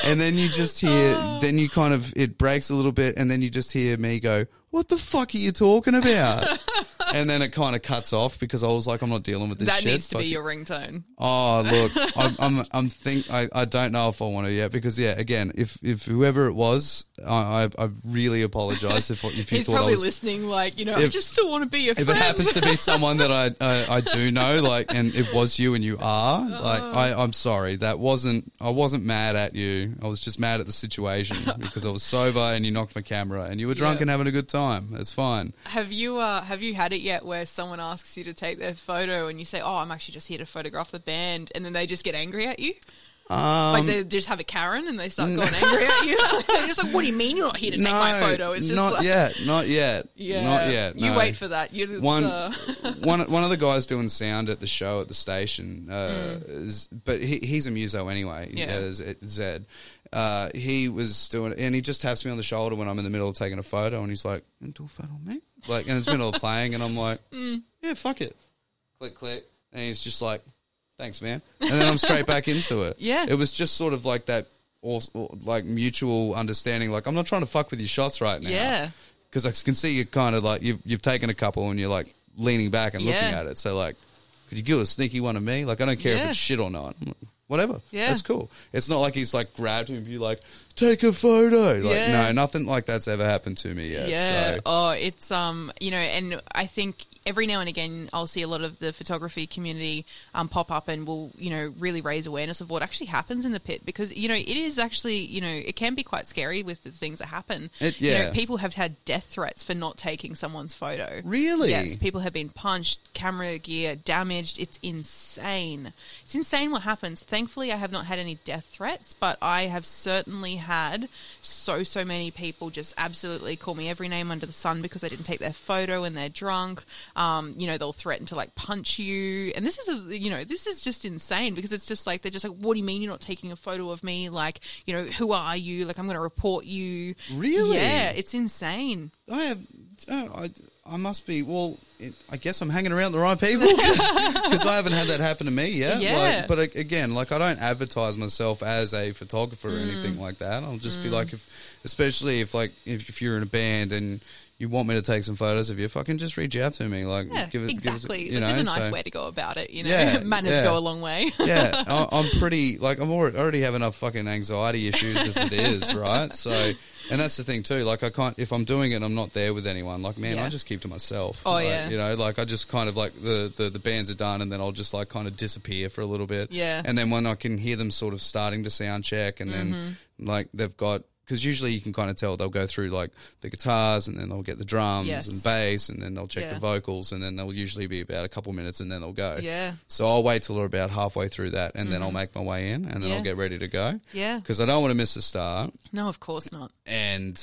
And then you just hear, then you kind of, it breaks a little bit, and then you just hear me go, What the fuck are you talking about? and then it kind of cuts off because I was like, I'm not dealing with this shit. That shit. needs to be Fuck your ringtone. Oh look, I'm I'm, I'm think I, I don't know if I want to yet because yeah, again, if if whoever it was, I I, I really apologize if if you He's thought I probably was. listening, like, you know, I just still want to be your If friend. it happens to be someone that I I, I do know, like, and it was you and you are, like, I I'm sorry, that wasn't I wasn't mad at you. I was just mad at the situation because I was sober and you knocked my camera and you were drunk Yeah. and having a good time. It's fine. Have you uh, have you had it yet where someone asks you to take their photo and you say, "Oh, I'm actually just here to photograph the band," and then they just get angry at you? Um, Like they just have a Karen and they start going angry at you. They're just like, "What do you mean you're not here to take my photo?" It's just not like, yet, not yet, yeah, not yet. You wait for that. You one uh, one one of the guys doing sound at the show at the station, uh, is, but he, he's a muso anyway. Mm. Yeah. uh, Zed. Uh, he was doing, and he just taps me on the shoulder when I'm in the middle of taking a photo, and he's like, "You "Do a photo me?" Like, in the middle of playing, and I'm like, Mm. "Yeah, fuck it." Click, click, and he's just like, "Thanks, man," and then I'm straight back into it. Yeah. it was just sort of like that, or, like mutual understanding. Like, I'm not trying to fuck with your shots right now yeah, because I can see you kind of like you've you've taken a couple and you're like leaning back and looking at it. So like, could you give a sneaky one of me? Like I don't care Yeah. if it's shit or not. Whatever. Yeah. That's cool. It's not like he's like grabbed him and be like, take a photo. Like, Yeah. no, nothing like that's ever happened to me yet. Yeah. So. Oh, it's um, you know, and I think every now and again I'll see a lot of the photography community um, pop up and will you know really raise awareness of what actually happens in the pit because you know it is actually you know it can be quite scary with the things that happen. It- You know, yeah. people have had death threats for not taking someone's photo. Really? Yes. People have been punched, camera gear damaged. It's insane. It's insane what happens. Thankfully, I have not had any death threats, but I have certainly had so so many people just absolutely call me every name under the sun because I didn't take their photo and they're drunk. Um, you know, they'll threaten to like punch you, and this is you know this is just insane because it's just like they're just like, what do you mean you're not taking a photo of me? Like, you know, who are you? Like, I'm going to report you. Really? Yeah, it's insane. I have. I, I must be. Well, it, I guess I'm hanging around the right people because I haven't had that happen to me yet. Yeah. Like, but again, like I don't advertise myself as a photographer or Mm. anything like that. I'll just be like, if, especially if like if, if you're in a band and you want me to take some photos of you, fucking just reach out to me. Like, Yeah, give it, give us- exactly. you know, There's a nice so- way to go about it. You know, Yeah, manners yeah. go a long way. yeah, I, I'm pretty like I'm already, I already have enough fucking anxiety issues as it is, right? So, and that's the thing too. Like I can't if I'm doing it, I'm not there with anyone. Like man, Yeah. I just keep to myself. Oh, Like, yeah. you know, like I just kind of like the, the the bands are done, and then I'll just like kind of disappear for a little bit. Yeah. and then when I can hear them sort of starting to sound check, and then Mm-hmm. like they've got. Because usually you can kind of tell they'll go through like the guitars and then they'll get the drums Yes. and bass and then they'll check Yeah. the vocals and then they'll usually be about a couple minutes and then they'll go. Yeah. So I'll wait till we're about halfway through that, and then I'll make my way in, and then Mm-hmm. Yeah. I'll get ready to go. Yeah. Because I don't want to miss the start, No, of course not. and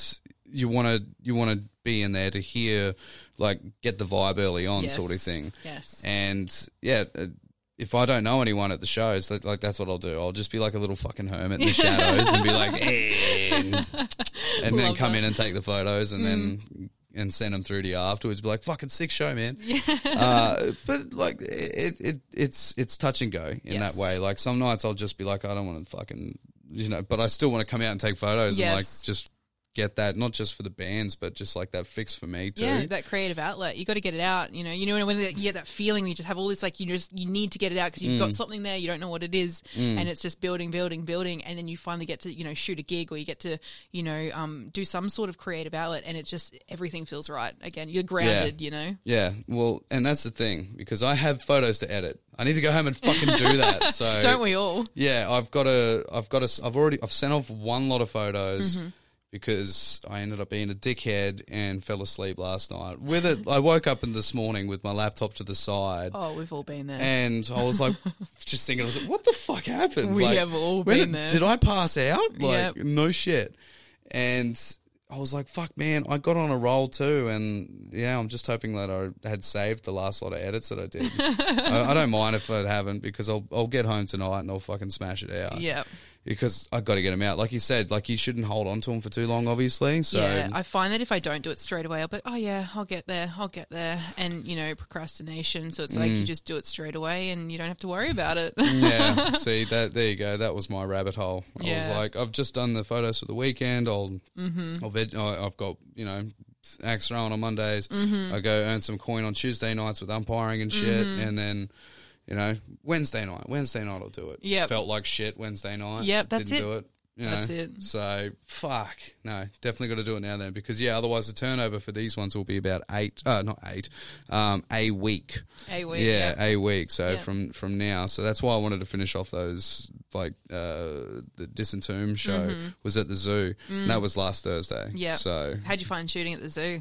you want to you want to be in there to hear, like, get the vibe early on, Yes. sort of thing. Yes. And yeah. If I don't know anyone at the shows, that, like that's what I'll do. I'll just be like a little fucking hermit in the shadows and be like, "Eh," and then come that. Mm. in and take the photos and then and send them through to you afterwards. Be like, fucking sick show, man. uh, but like it, it it's it's touch and go in Yes. that way. Like some nights I'll just be like, I don't want to fucking you know, but I still want to come out and take photos and like just get that not just for the bands, but just like that fix for me too. Yeah, that creative outlet. You got to get it out. You know, you know when you get that feeling, you just have all this like you just you need to get it out because you've Mm. got something there. You don't know what it is, and it's just building, building, building, and then you finally get to you know shoot a gig or you get to you know um, do some sort of creative outlet, and it just everything feels right again. You're grounded. You know. Yeah, well, and that's the thing because I have photos to edit. I need to go home and fucking do that. So Don't we all? Yeah, I've got a, I've got a, I've already, I've sent off one lot of photos Mm-hmm. Because I ended up being a dickhead and fell asleep last night. With it, I woke up in this morning with my laptop to the side. Oh, we've all been there. And I was like, just thinking, I was like, what the fuck happened? We Like, have all been did, there. Did I pass out? Like, Yep. no shit. And I was like, fuck, man, I got on a roll too. And yeah, I'm just hoping that I had saved the last lot of edits that I did. I, I don't mind if I haven't because I'll, I'll get home tonight and I'll fucking smash it out. yeah. Because I've got to get them out. Like you said, like you shouldn't hold on to them for too long, obviously. So yeah, I find that if I don't do it straight away, I'll be, oh yeah, I'll get there, I'll get there, and you know, procrastination. So it's like Mm. you just do it straight away, and you don't have to worry about it. yeah, see that there you go. That was my rabbit hole. I was like, I've just done the photos for the weekend. I'll, Mm-hmm. I'll veg- I've got you know axe throwing on Mondays. Mm-hmm. I go earn some coin on Tuesday nights with umpiring and shit, Mm-hmm. and then. You know, Wednesday night. Wednesday night, I'll do it. Yeah. Felt like shit Wednesday night. Yep, that's Didn't it. do it. You That's know? it. So fuck no, definitely got to do it now then because yeah, otherwise the turnover for these ones will be about eight, uh, not eight, um, a week. A week, yeah, yeah. a week. So Yeah. from from now, so that's why I wanted to finish off those like uh, the Disentomb show was at the zoo. And that was last Thursday. Mm-hmm. Mm. Yeah. So How'd you find shooting at the zoo?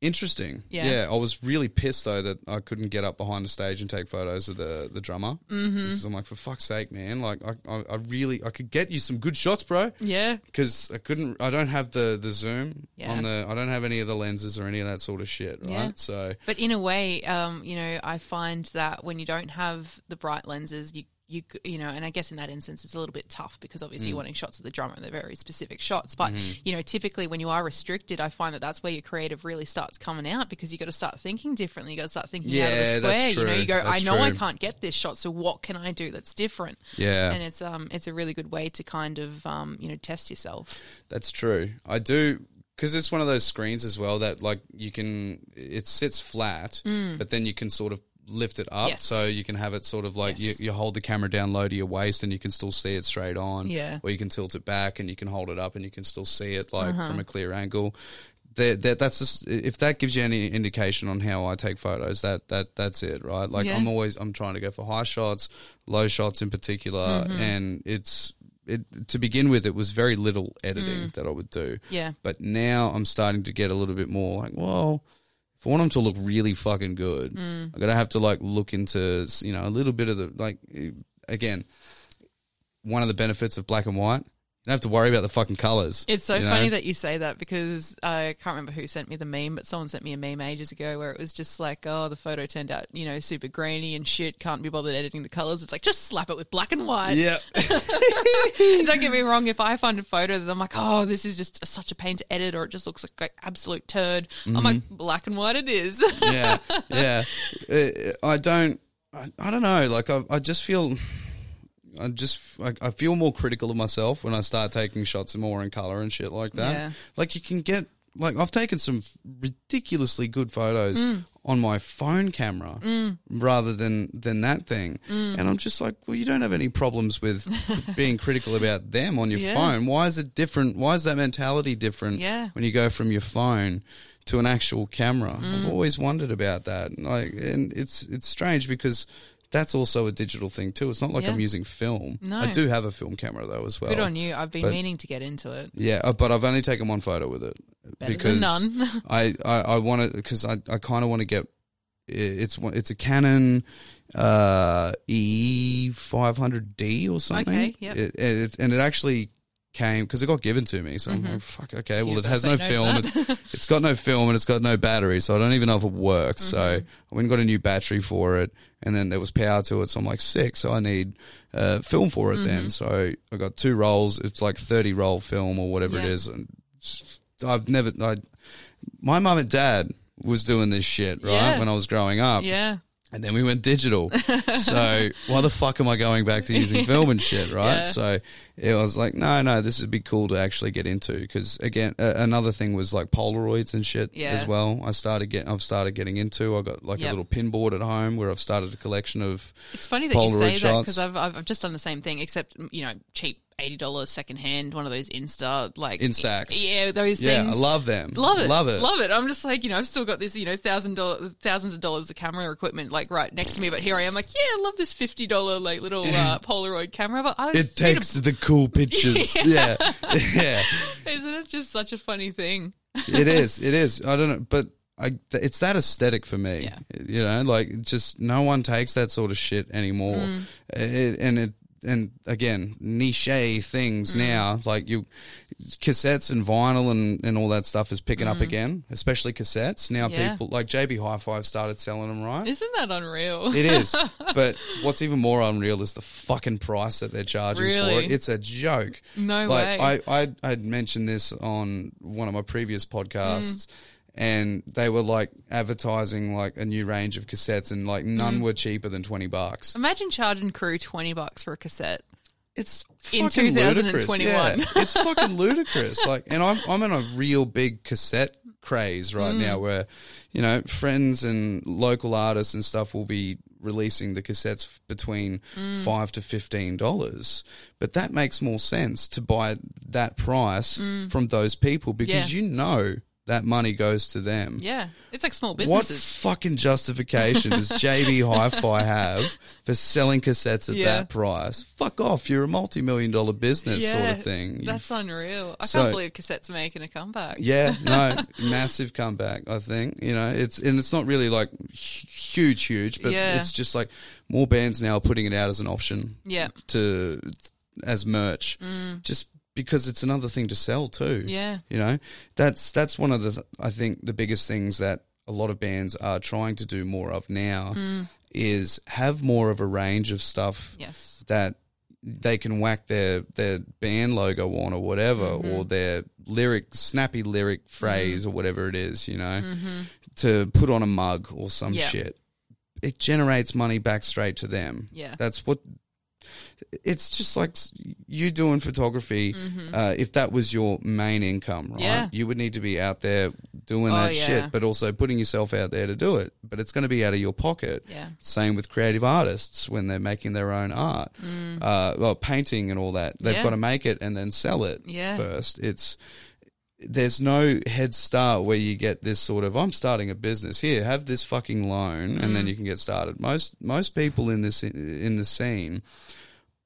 Interesting. Yeah. yeah. I was really pissed though that I couldn't get up behind the stage and take photos of the the drummer mm-hmm. because I'm like, for fuck's sake, man! Like I, I I really I could get you some good shots, bro. Yeah, because I couldn't. I don't have the the zoom Yeah. on the. I don't have any of the lenses or any of that sort of shit. Right. Yeah. So but in a way, um, you know, I find that when you don't have the bright lenses, you you you know, and I guess in that instance, it's a little bit tough because obviously you're Mm. wanting shots of the drummer and they're very specific shots. But Mm-hmm. you know, typically when you are restricted, I find that that's where your creative really starts coming out because you got to start thinking differently. You got to start thinking out of Yeah, the square. You know, you go, I That's know I can't get this shot, so what can I do that's different? yeah, And it's um, it's a really good way to kind of um, you know, test yourself. that's true. I do because it's one of those screens as well that like you can. It sits flat, but then you can sort of lift it up. Yes. so you can have it sort of like Yes. you, you hold the camera down low to your waist and you can still see it straight on Yeah. or you can tilt it back and you can hold it up and you can still see it like Uh-huh. from a clear angle that, that that's just if that gives you any indication on how I take photos that that that's it right like Yeah. I'm always I'm trying to go for high shots low shots in particular Mm-hmm. and it's it to begin with it was very little editing Mm. that I would do Yeah. but now I'm starting to get a little bit more like, well, if I want them to look really fucking good, Mm. I'm gonna have to like look into you know a little bit of the like again. One of the benefits of black and white, don't have to worry about the fucking colors. It's so you know? funny that you say that because I can't remember who sent me the meme, but someone sent me a meme ages ago where it was just like, oh, the photo turned out, you know, super grainy and shit, can't be bothered editing the colors. It's like, just slap it with black and white. yeah, don't get me wrong, if I find a photo that I'm like, oh, this is just such a pain to edit or it just looks like an absolute turd, I'm Mm-hmm. like, black and white it is. yeah, yeah. Uh, I don't. I, I don't know. Like I, I just feel. I just I, I feel more critical of myself when I start taking shots more in color and shit like that. Yeah. Like you can get like I've taken some ridiculously good photos Mm. on my phone camera rather than than that thing, Mm. and I'm just like, well, you don't have any problems with being critical about them on your Yeah. phone. Why is it different? Why is that mentality different? Yeah. when you go from your phone to an actual camera. Mm. I've always wondered about that. Like, and it's it's strange because that's also a digital thing too. It's not like Yeah. I'm using film. No. I do have a film camera though as well. Good on you. I've been but- meaning to get into it. Yeah, uh, but I've only taken one photo with it Better because none. I I, I want to because I, I kind of want to get it's it's a Canon uh, E five hundred D or something. Okay, yep. It, it, and it actually came because it got given to me. So I'm like, fuck, okay. Well, it has no film. It, it's got no film and it's got no battery, so I don't even know if it works. So Mm-hmm. I went and got a new battery for it, and then there was power to it. So I'm like, sick. So I need uh, film for it Mm-hmm. then. So I got two rolls. It's like 30 roll film or whatever it Yeah. is, and I've never. I, my mum and dad was doing this shit right Yeah. when I was growing up, yeah. And then we went digital. so why the fuck am I going back to using film and shit, right? Yeah. So it was like, no, no, this would be cool to actually get into because again, uh, another thing was like Polaroids and shit Yeah. as well. I started getting, I've started getting into. I got like Yep. a little pin board at home where I've started a collection of. It's funny that you Polaroid say that because I've I've just done the same thing, except you know, cheap eighty dollars second hand, one of those Insta like Instax. Yeah, those things. Yeah, things. I love them. Love it, Love it. love it. I'm just like, you know, I've still got this, you know, thousand dollars, thousands of dollars of camera equipment, like right next to me. But here I am, like, yeah, I love this fifty dollar like little uh, Polaroid camera. But I It takes the cool pictures. yeah. yeah. a- isn't it just such a funny thing? It is. It is. I don't know, but I, it's that aesthetic for me. Yeah. You know, like just no one takes that sort of shit anymore. Mm. It, and it and again niche things Mm. now like you cassettes and vinyl and, and all that stuff is picking Mm. up again especially cassettes now Yeah. people like jb hi-fi started selling them right Isn't that unreal? it is but what's even more unreal is the fucking price that they're charging for it it's a joke No like way. I, I I'd mentioned this on one of my previous podcasts, Mm. And they were like advertising like a new range of cassettes, and like none Mm. were cheaper than twenty bucks. Imagine charging crew twenty bucks for a cassette. It's In fucking 2021. ludicrous. Yeah, it's fucking ludicrous. Like, and I'm I'm in a real big cassette craze right Mm. now, where you know friends and local artists and stuff will be releasing the cassettes between Mm. five to fifteen dollars. But that makes more sense to buy that price from those people because Mm. Yeah. you know that money goes to them. Yeah, it's like small businesses. What fucking justification does JB Hi-Fi have for selling cassettes at Yeah. that price? Fuck off! You're a multi-million dollar business yeah, sort of thing. That's unreal. I So- can't believe cassettes are making a comeback. yeah, no, massive comeback. I think you know it's and it's not really like huge, huge, but Yeah. it's just like more bands now are putting it out as an option. Yeah. to as merch, mm. just because it's another thing to sell too. Mm. Yeah. you know that's that's one of the I think the biggest things that a lot of bands are trying to do more of now Mm. is have more of a range of stuff Yes. that they can whack their their band logo on or whatever Mm-hmm. or their lyric snappy lyric phrase or whatever it is you know Mm-hmm. to put on a mug or some Yeah. shit it generates money back straight to them Yeah. that's what it's just like you doing photography uh, if that was your main income right Mm-hmm. Yeah. you would need to be out there doing Oh, that yeah. shit but also putting yourself out there to do it but it's going to be out of your pocket Yeah. same with creative artists when they're making their own art, uh, well, painting and all that. They've Mm. Yeah. got to make it and then sell it Yeah. first. It's there's no head start where you get this sort of I'm starting a business here. Have this fucking loan and then Mm. you can get started. Most most people in this in the scene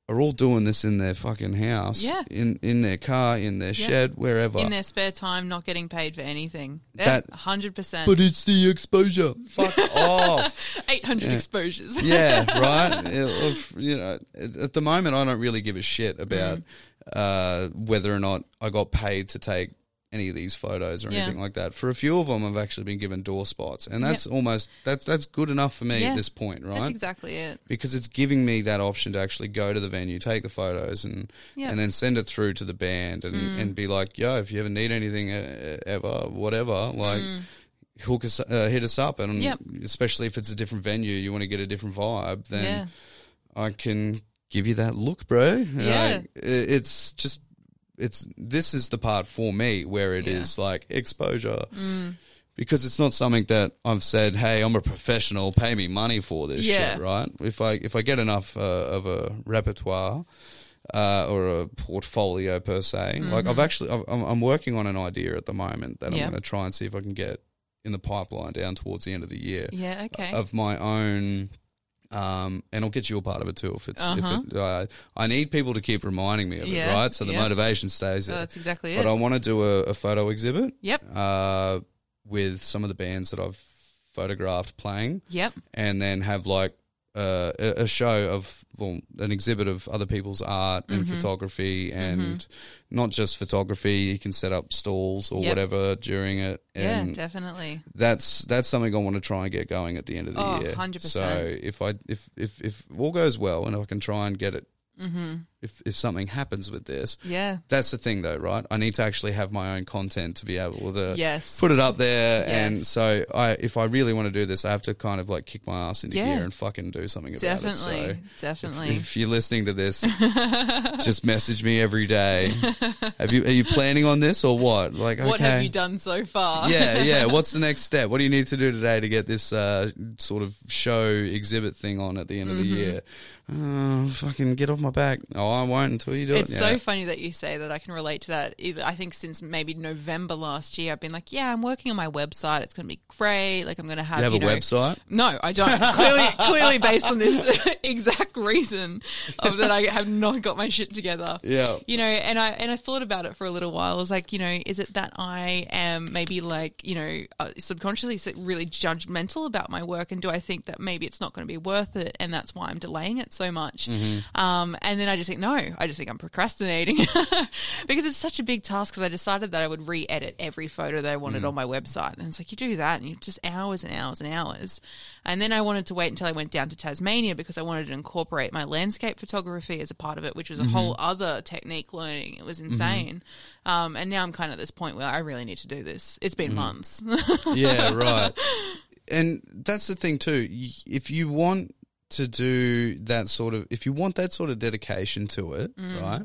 are all doing this in their fucking house, Yeah. in in their car, in their Yeah. shed, wherever. In their spare time, not getting paid for anything. That- That hundred percent. but it's the exposure. Fuck off. Eight hundred Yeah. exposures. yeah, right. It- you know, at at the moment, I don't really give a shit about Mm. uh, whether or not I got paid to take any of these photos or Yeah. anything like that. For a few of them, I've actually been given door spots, and that's almost that's that's good enough for me Yeah. at this point, right? That's exactly it. because it's giving me that option to actually go to the venue, take the photos, and. Mm. and then send it through to the band, and, and be like, "Yo, if you ever need anything, uh, ever, whatever, like." Hook us, uh, hit us up, and Mm. Yep. especially if it's a different venue, you want to get a different vibe. Then yeah. I can give you that look, bro. Yeah. It's just it's this is the part for me where it is Yeah. Mm. like exposure. Because it's not something that I've said, "Hey, I'm a professional. Pay me money for this Yeah. shit." Right? If I if I get enough uh, of a repertoire uh, or a portfolio per se, like I've actually I've, I'm, I'm working on an idea at the moment that Mm-hmm. I'm going to try and see if I can get in the pipeline down towards the end of the year Yeah. Okay. of my own. Um, and I'll get you a part of it too if it's Uh-huh. if it, uh, I need people to keep reminding me of it, right? So the yeah. motivation stays so there. that's exactly but it. But I want to do a, a photo exhibit Yep. uh, with some of the bands that I've photographed playing, Yep. and then have like uh, a, a show of well, an exhibit of other people's art and Mm-hmm. photography, and not just photography. You can set up stalls or Yep. whatever during it, Yeah. Definitely. that's that's something I want to try and get going at the end of the Oh, year. 100%. So if I if if if all goes well and I can try and get it, Mm-hmm. If if something happens with this, Yeah. that's the thing though, right? I need to actually have my own content to be able to Yes. put it up there, and so I if I really want to do this, I have to kind of like kick my ass into Yeah. gear and fucking do something about Definitely. it. So. Definitely. If, if you're listening to this, just message me every day. Have you are you planning on this or what? Like, what okay. have you done so far? yeah, yeah. What's the next step? What do you need to do today to get this uh, sort of show exhibit thing on at the end of the Mm-hmm. year? Uh, fucking get off my back. Oh, I won't until you do It's it. so Yeah. funny that you say that. I can relate to that. I think since maybe November last year, I've been like, yeah, I'm working on my website. It's going to be great. Like I'm going to have You have a know, website? No, I don't. clearly, clearly based on this exact reason of that I have not got my shit together. Yeah. You know, and I and I thought about it for a little while. I was like, you know, is it that I am maybe like, you know, uh, subconsciously really judgmental about my work, and do I think that maybe it's not going to be worth it, and that's why I'm delaying it so much? Um, and then I just think, no, I just think I'm procrastinating because it's such a big task. Because I decided that I would re-edit every photo that I wanted mm. on my website, and it's like you do that, and you just hours and hours and hours. And then I wanted to wait until I went down to Tasmania because I wanted to incorporate my landscape photography as a part of it, which was a mm-hmm. whole other technique learning. It was mm-hmm. insane. Um, and now I'm kind of at this point where I really need to do this. It's been mm. months. yeah, right. And that's the thing too. If you want to do that sort of, if you want that sort of dedication to it, Mm. right?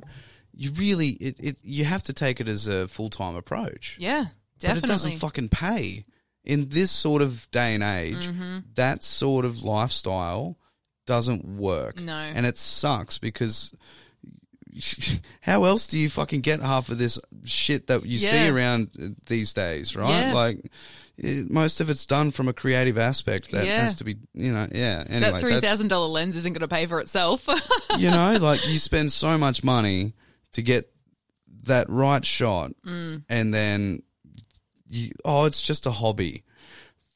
You really, it, it, you have to take it as a full time approach. yeah, definitely. But it doesn't fucking pay in this sort of day and age. Mm-hmm. That sort of lifestyle doesn't work. No. and it sucks because. How else do you fucking get half of this shit that you see around uh, these days, right? Yeah. Like, it, most of it's done from a creative aspect that Yeah. has to be, you know, yeah. Anyway, that three thousand dollar lens isn't going to pay for itself. you know, like you spend so much money to get that right shot, Mm. and then you, oh, it's just a hobby.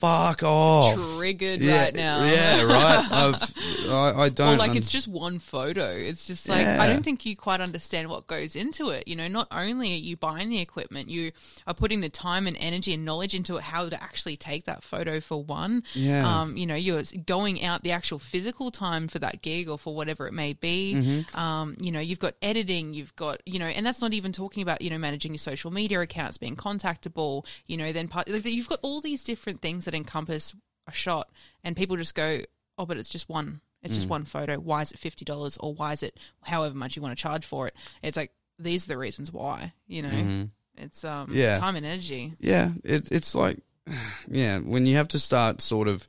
Fuck off. Triggered yeah, right now. Yeah, right. I've, I, I don't. Or like un- it's just one photo. It's just like Yeah. I don't think you quite understand what goes into it. You know, not only are you buying the equipment, you are putting the time and energy and knowledge into it, how to actually take that photo for one. Yeah. Um, you know, you're going out the actual physical time for that gig or for whatever it may be. Mm-hmm. Um, you know, you've got editing, you've got, you know, and that's not even talking about, you know, managing your social media accounts, being contactable, you know, then part, like, you've got all these different things encompass a shot and people just go, oh, but it's just one. It's Mm. just one photo. Why is it fifty dollars, or why is it however much you want to charge for it? It's like these are the reasons why. You know, it's um Mm-hmm. Yeah. time and energy. Yeah, it, it's like, yeah, when you have to start sort of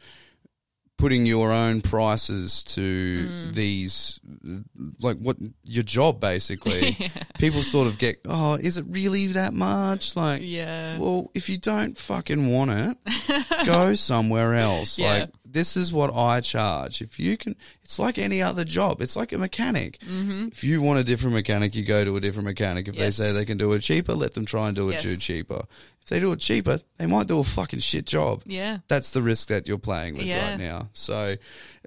putting your own prices to Mm. these, like what your job basically, people sort of get, oh, is it really that much? Like, Yeah. well, if you don't fucking want it, go somewhere else. Yeah. Like, this is what I charge. If you can, it's like any other job. It's like a mechanic. Mm-hmm. If you want a different mechanic, you go to a different mechanic. If Yes. they say they can do it cheaper, let them try and do it Yes. too cheaper. If they do it cheaper, they might do a fucking shit job. Yeah. That's the risk that you're playing with Yeah. right now. So,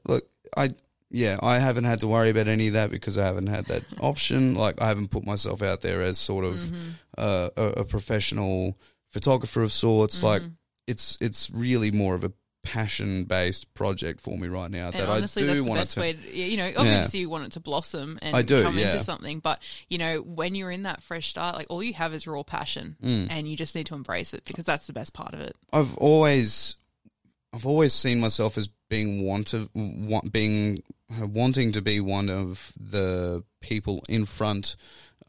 look, I yeah, I haven't had to worry about any of that because I haven't had that option. Like, I haven't put myself out there as sort of Mm-hmm. uh, a, a professional photographer of sorts. Like, Mm-hmm. it's it's really more of a passion based project for me right now And that honestly, I that's do the want best to. way. To, you know, obviously you want it to blossom and I do, come yeah. into something. But you know, when you're in that fresh start, like all you have is raw passion, Mm. and you just need to embrace it because that's the best part of it. I've always, I've always seen myself as being want to want being wanting to be one of the people in front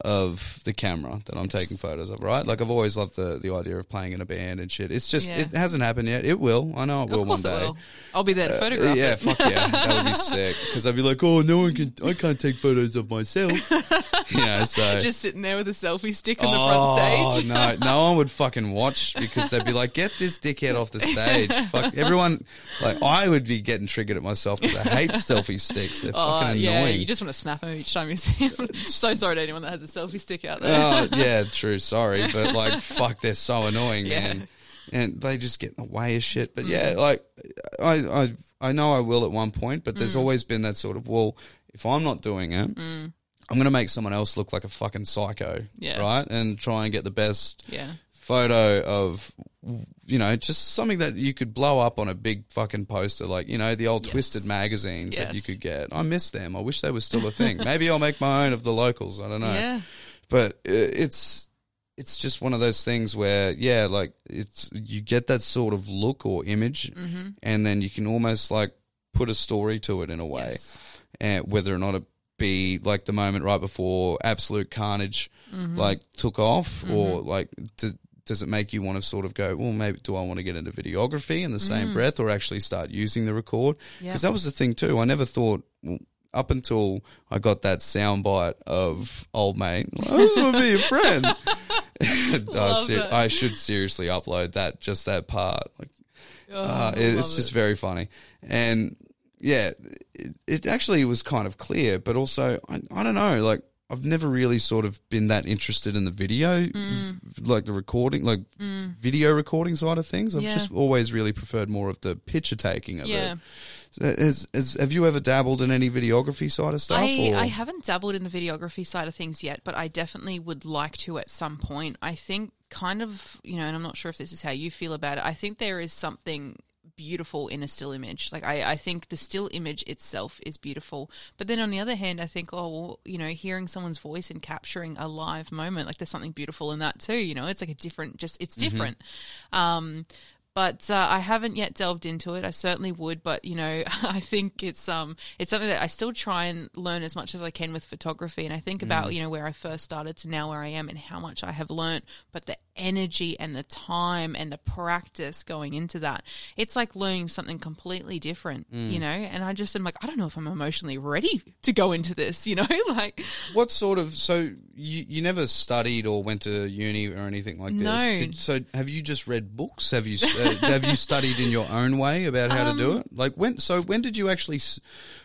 of the camera that I'm taking photos of. Right, like I've always loved the the idea of playing in a band and shit. It's just Yeah. it hasn't happened yet. It will. I know it will one day. will. I'll be there to Uh, yeah, it. fuck yeah, that would be sick. Because I'd be like, oh, no one can, I can't take photos of myself. yeah, so just sitting there with a selfie stick on the oh, front stage. no, no one would fucking watch because they'd be like, get this dickhead off the stage. Fuck everyone. Like I would be getting triggered at myself because I hate selfie sticks. They're Oh fucking yeah, annoying. you just want to snap them each time you see them. so sorry to anyone that has a selfie stick out there. oh yeah, true. Sorry, but like, fuck, they're so annoying, Yeah. man. And they just get in the way of shit. But yeah, Mm. like, I, I, I know I will at one point, but Mm. there's always been that sort of, well, if I'm not doing it, I'm going to make someone else look like a fucking psycho, Yeah. right? And try and get the best yeah, photo of you know just something that you could blow up on a big fucking poster like you know the old Yes. twisted magazines that you could get. I miss them. I wish they were still a thing. Maybe i'll make my own of the locals. I don't know. Yeah, but uh, it's it's just one of those things where yeah like it's you get that sort of look or image Mm-hmm. and then you can almost like put a story to it in a way. Yes. and whether or not it be like the moment right before absolute carnage Mm-hmm. like took off or like do, does it make you want to sort of go well maybe do i want to get into videography in the same breath or actually start using the record Mm. Because that was the thing too i never thought well, up until I got that soundbite of old mate. I just want to be your friend. I, ser- I should seriously upload that just that part. Like, Oh, uh, it- it's just it. very funny, and yeah, it, it actually was kind of clear, but also I, I don't know, like I've never really sort of been that interested in the video, Mm. like the recording, like video recording side of things. I've Yeah. just always really preferred more of the picture taking of Yeah. it. So Has, has, have you ever dabbled in any videography side of stuff? I. I haven't dabbled in the videography side of things yet, but I definitely would like to at some point. I think, kind of, you know, and I'm not sure if this is how you feel about it. I think there is something beautiful in a still image. Like, I, I think the still image itself is beautiful. But then on the other hand, I think, oh, well, you know, hearing someone's voice and capturing a live moment, like, there's something beautiful in that too. You know, it's like a different, just, it's different. Um, but uh, I haven't yet delved into it. I certainly would, but you know, I think it's um it's something that I still try and learn as much as I can with photography. And I think about you know where I first started to now where I am and how much I have learned, But the energy and the time and the practice going into that, it's like learning something completely different, you know. And I just am like, I don't know if I'm emotionally ready to go into this, you know, like What sort of so you you never studied or went to uni or anything like this? No. Did, so have you just read books? Have you uh, have you studied in your own way about how to do Um, it? Like when? So when did you actually?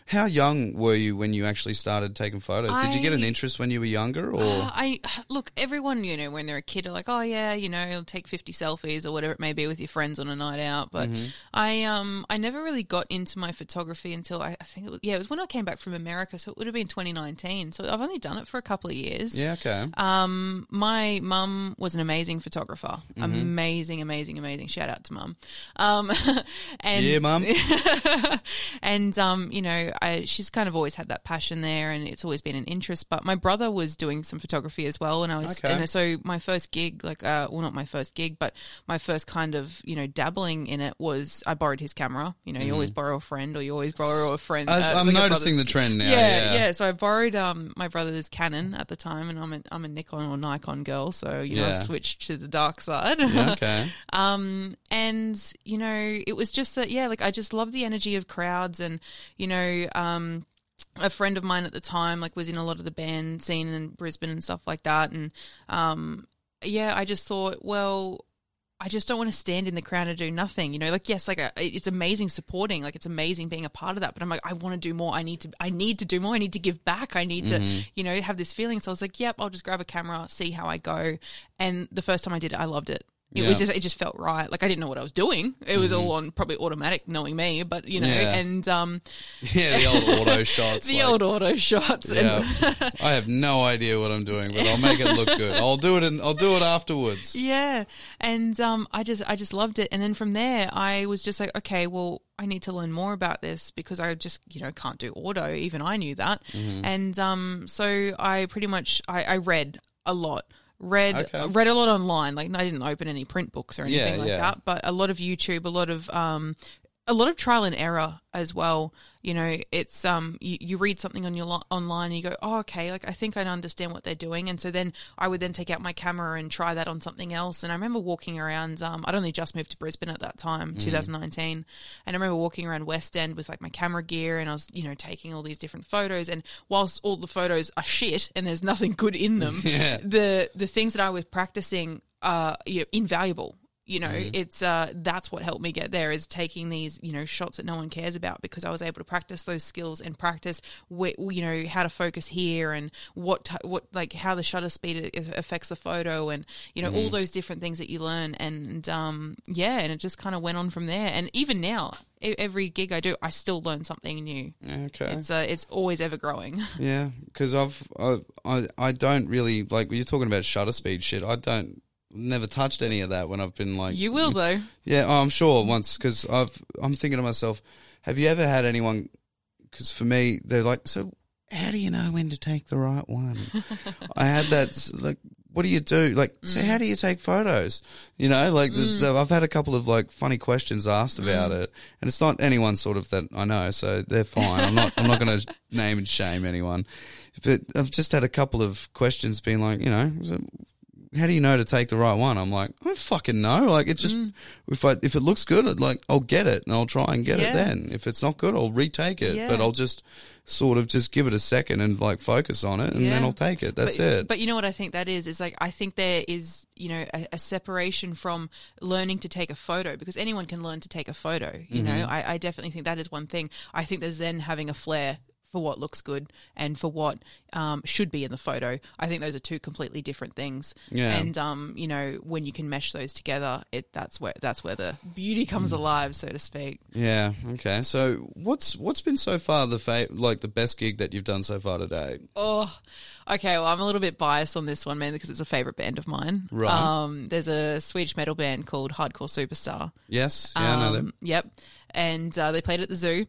How young were you when you actually started taking photos? Did you get an interest when you were younger, or Uh, I look, everyone, you know, when they're a kid, are like, oh yeah, you know, you'll take fifty selfies or whatever it may be with your friends on a night out. But Mm-hmm. I, um, I never really got into my photography until I, I think, it was, yeah, it was when I came back from America, so it would have been 2019. So I've only done it for a couple of years. yeah, okay, Um, my mum was an amazing photographer. Mm-hmm. Amazing, amazing, amazing. Shout out to mum. Um, and yeah, mum. and um, you know, I, she's kind of always had that passion there, and it's always been an interest. But my brother was doing some photography as well, and I was, Okay. and so my first gig, like, uh, well, not my first gig, but my first kind of, you know, dabbling in it was I borrowed his camera. You know, you always borrow a friend, or you always borrow a friend. Uh, I'm like noticing the trend now. yeah, Yeah, yeah, So I borrowed um my brother's Canon at the time, and I'm a I'm a Nikon or Nikon girl, so you know Yeah. I've switched to the dark side. Yeah, okay. Um, and you know, it was just that, yeah, like I just love the energy of crowds, and you know, um, a friend of mine at the time, like, was in a lot of the band scene in Brisbane and stuff like that, and um, yeah, I just thought, well. I just don't want to stand in the crowd and do nothing, you know. Like, yes, like uh it's amazing supporting, like it's amazing being a part of that. But I'm like, I want to do more. I need to, I need to do more. I need to give back. I need Mm-hmm. to, you know, have this feeling. So I was like, yep, I'll just grab a camera, see how I go. And the first time I did it, I loved it. It was just, it just felt right. Like I didn't know what I was doing. It was all on probably automatic, knowing me. But you know, Mm-hmm. Yeah. and um, Yeah, the old auto shots. the like- old auto shots. Yeah, And, I have no idea what I'm doing, but I'll make it look good. I'll do it. In, I'll do it afterwards. Yeah, and um, I just I just loved it. And then from there, I was just like, okay, well, I need to learn more about this because I just you know can't do auto. Even I knew that, Mm-hmm. and um, so I pretty much I, I read a lot. Read Okay. read a lot online. Like I didn't open any print books or anything Yeah, like yeah. that, but a lot of YouTube, a lot of um, a lot of trial and error as well. You know, it's um, you, you read something on your lo- online and you go, oh, okay, like I think I understand what they're doing, and so then I would then take out my camera and try that on something else. And I remember walking around. Um, I'd only just moved to Brisbane at that time, 2019, and I remember walking around West End with like my camera gear, and I was you know taking all these different photos. And whilst all the photos are shit and there's nothing good in them, Yeah. the the things that I was practicing are you know, invaluable. You know, it's uh, that's what helped me get there is taking these you know shots that no one cares about because I was able to practice those skills and practice wh- you know how to focus here and what t- what like how the shutter speed affects the photo and you know all those different things that you learn and um, yeah and it just kind of went on from there and even now every gig I do I still learn something new. Okay. It's uh, it's always ever growing. Yeah, because I've I, I I don't really like when you're talking about shutter speed shit. I don't never touched any of that when I've been like You will though. Yeah, oh, I'm sure once because I've I'm thinking to myself, have you ever had anyone? Because for me, they're like, so how do you know when to take the right one? I had that like. What do you do? Like, so mm. how do you take photos? You know, like the- mm. the- I've had a couple of like funny questions asked mm. about it, and it's not anyone sort of that I know, so they're fine. I'm not. I'm not going to name and shame anyone, but I've just had a couple of questions being like, you know, so how do you know to take the right one? I'm like, I don't fucking know. Like it just if I if it looks good, I'd like I'll get it and I'll try and get Yeah. it then. If it's not good, I'll retake it. Yeah. But I'll just sort of just give it a second and like focus on it and then I'll take it. That's but, it. But you know what I think that is? Is like I think there is you know a, a separation from learning to take a photo because anyone can learn to take a photo. You Mm-hmm. know, I, I definitely think that is one thing. I think there's then having a flair for what looks good and for what um, should be in the photo. I think those are two completely different things. Yeah. And um, you know, when you can mesh those together, it that's where that's where the beauty comes Mm. alive, so to speak. yeah. Okay. So what's what's been so far the fa- like the best gig that you've done so far today? Oh, okay. Well, I'm a little bit biased on this one, mainly because it's a favorite band of mine. Right. Um, there's a Swedish metal band called Hardcore Superstar. Yes. Yeah. I know them. Um, Yep. And uh, they played at the zoo.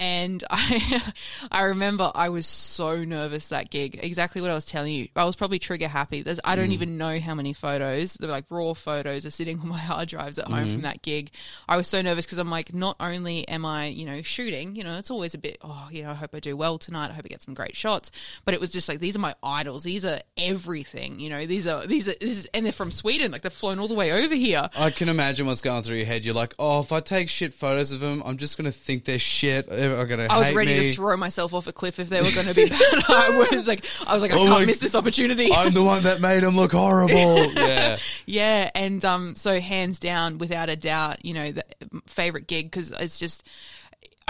And I, I remember I was so nervous that gig. Exactly what I was telling you. I was probably trigger happy. There's, I Mm. don't even know how many photos, they're like raw photos, are sitting on my hard drives at Mm-hmm. home from that gig. I was so nervous because I'm like, not only am I, you know, shooting, you know, it's always a bit, oh, you know, I hope I do well tonight. I hope I get some great shots. But it was just like, these are my idols. These are everything. You know, these are these are this is, and they're from Sweden. Like they've flown all the way over here. I can imagine what's going through your head. You're like, oh, if I take shit photos of them, I'm just gonna think they're shit. They're gonna I was ready me. to throw myself off a cliff if they were going to be bad. I was like, I was like, I Oh can't my- miss this opportunity. I'm the one that made them look horrible. yeah. yeah, and um, so hands down, without a doubt, you know, the favorite gig because it's just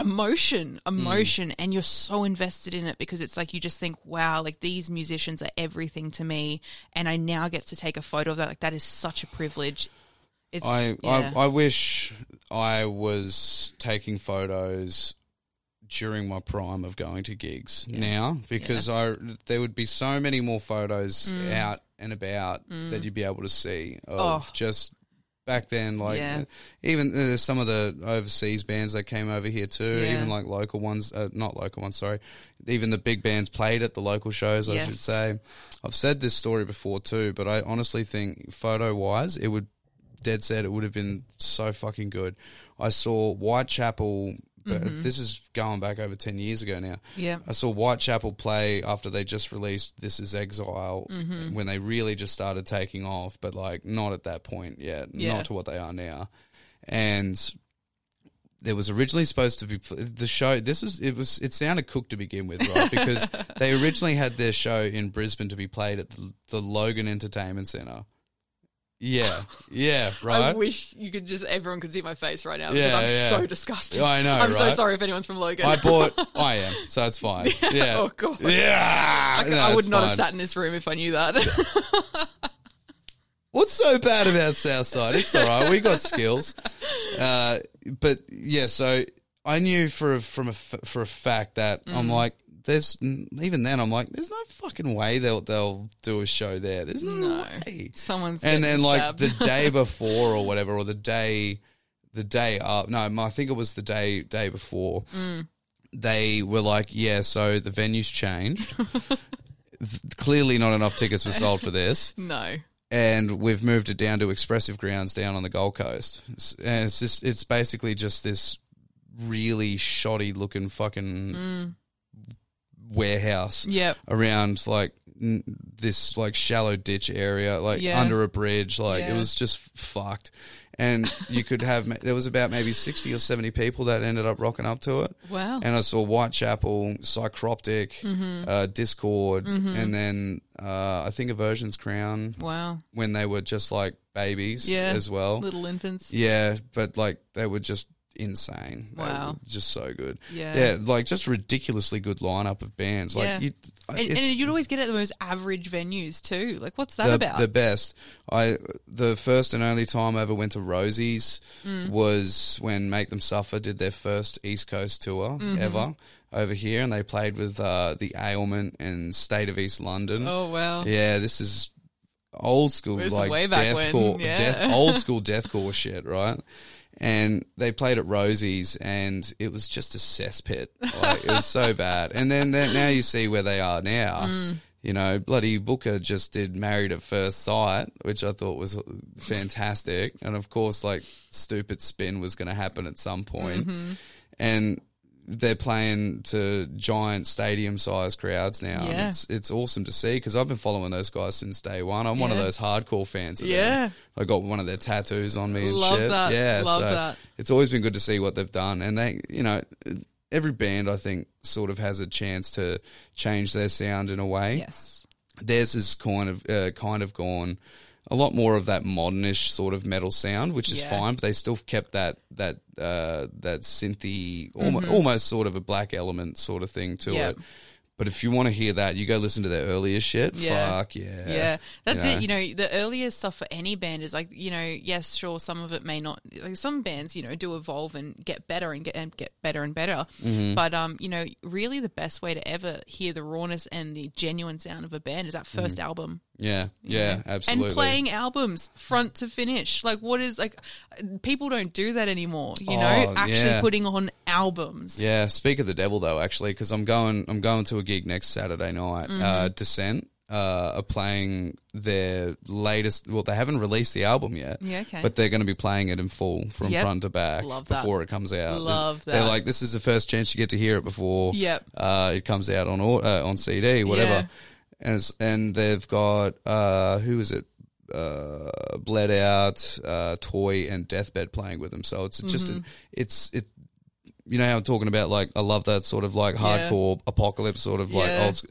emotion, emotion, and you're so invested in it because it's like you just think, wow, like these musicians are everything to me, and I now get to take a photo of that. Like that is such a privilege. It's I, yeah. I I wish I was taking photos during my prime of going to gigs now because I there would be so many more photos out and about that you'd be able to see of Mm. Oh. just back then like Yeah. even there's some of the overseas bands that came over here too Yeah. even like local ones uh, not local ones sorry even the big bands played at the local shows I should say I've said this story before too but I honestly think photo wise it would dead set it would have been so fucking good. I saw Whitechapel, but mm-hmm. this is going back over 10 years ago now. yeah. I saw Whitechapel play after they just released This Is Exile mm-hmm. when they really just started taking off, but like not at that point yet, Yeah. not to what they are now. And there was originally supposed to be the show. This is it was it sounded cooked to begin with, right? Because they originally had their show in Brisbane to be played at the, the Logan Entertainment Centre. Yeah, yeah, right. I wish you could just everyone could see my face right now because Yeah, I'm yeah. so disgusted. I know, I'm so right? sorry if anyone's from Logan. I bought. I am, so it's fine. Yeah. Oh, God. Yeah. I, No, I would it's not have fine. sat in this room if I knew that. What's so bad about Southside? It's all right. We got skills. Uh, but yeah, so I knew for a, from a f- for a fact that Mm. I'm like, there's even then I'm like, there's no fucking way they'll they'll do a show there. There's no, No. way. Someone's and then getting like the day before or whatever, or the day, the day up. No, I think it was the day day before. Mm. They were like, yeah, so the venue's changed. Clearly, not enough tickets were sold for this no. and we've moved it down to expressive grounds down on the Gold Coast. It's- And it's just it's basically just this really shoddy looking fucking Mm. Warehouse Yep. around like n- this like shallow ditch area like Yeah. under a bridge like it was just fucked and you could have ma- there was about maybe 60 or 70 people that ended up rocking up to it Wow. and I saw Whitechapel, Psychroptic, Mm-hmm. uh, Discord, and then uh, I think Aversion's Crown wow. when they were just like babies Yeah. as well. Little infants. Yeah, but like they were just insane. Wow. just so good. Yeah. Yeah, like just ridiculously good lineup of bands. Like Yeah. you, and, and, you'd always get at the most average venues too. Like, what's that the, about? the best. I the first and only time I ever went to Rosie's Mm. was when Make Them Suffer did their first East Coast tour Mm-hmm. ever over here, and they played with uh, the Ailment and State of East London. oh wow. Yeah, this is old school, like way back when, deathcore, yeah. death, old school deathcore shit, right? And they played at Rosie's, and it was just a cesspit. Like it was so bad. And then then now you see where they are now. Mm. You know, bloody Booker just did Married at First Sight, which I thought was fantastic. And of course, like stupid spin was going to happen at some point. Mm-hmm. And they're playing to giant stadium size crowds now. Yeah. it's it's awesome to see because I've been following those guys since day one. I'm one of those hardcore fans. Of Yeah. them. I got one of their tattoos on me and Love shit. that. Yeah, Love so that. it's always been good to see what they've done, and they, you know, every band I think sort of has a chance to change their sound in a way Yes. theirs is kind of uh, kind of gone a lot more of that modernish sort of metal sound, which is Yeah. fine. But they still kept that that uh, that synthy, almost, almost sort of a black element sort of thing to Mm-hmm. Yep. it. But if you want to hear that, you go listen to their earlier shit. Yeah. Fuck yeah, Yeah, that's You know? it. You know, the earliest stuff for any band is like, you know, yes, sure, some of it may not. Like some bands, you know, do evolve and get better and get and get better and better. Mm-hmm. But um, you know, really the best way to ever hear the rawness and the genuine sound of a band is that 1st album. Yeah, yeah, know? absolutely. And playing albums front to finish. Like, what is like? People don't do that anymore. You know, Oh, actually yeah. putting on albums. Yeah, speak of the devil though, actually, because I'm going, I'm going to a gig next Saturday night. Mm-hmm. Uh, Descent uh, are playing their latest. Well, they haven't released the album yet. Yeah, okay. But they're going to be playing it in full from Yep. front to back Love that. before it comes out. Love They're that. like, this is the first chance you get to hear it before. Yep. Uh, it comes out on uh, on CD, whatever. Yeah. As and they've got uh, who is it? Uh, bled out, uh, toy and deathbed playing with them. So it's just Mm-hmm. a, it's it you know how I'm talking about like I love that sort of like Yeah. hardcore apocalypse sort of like Yeah. old.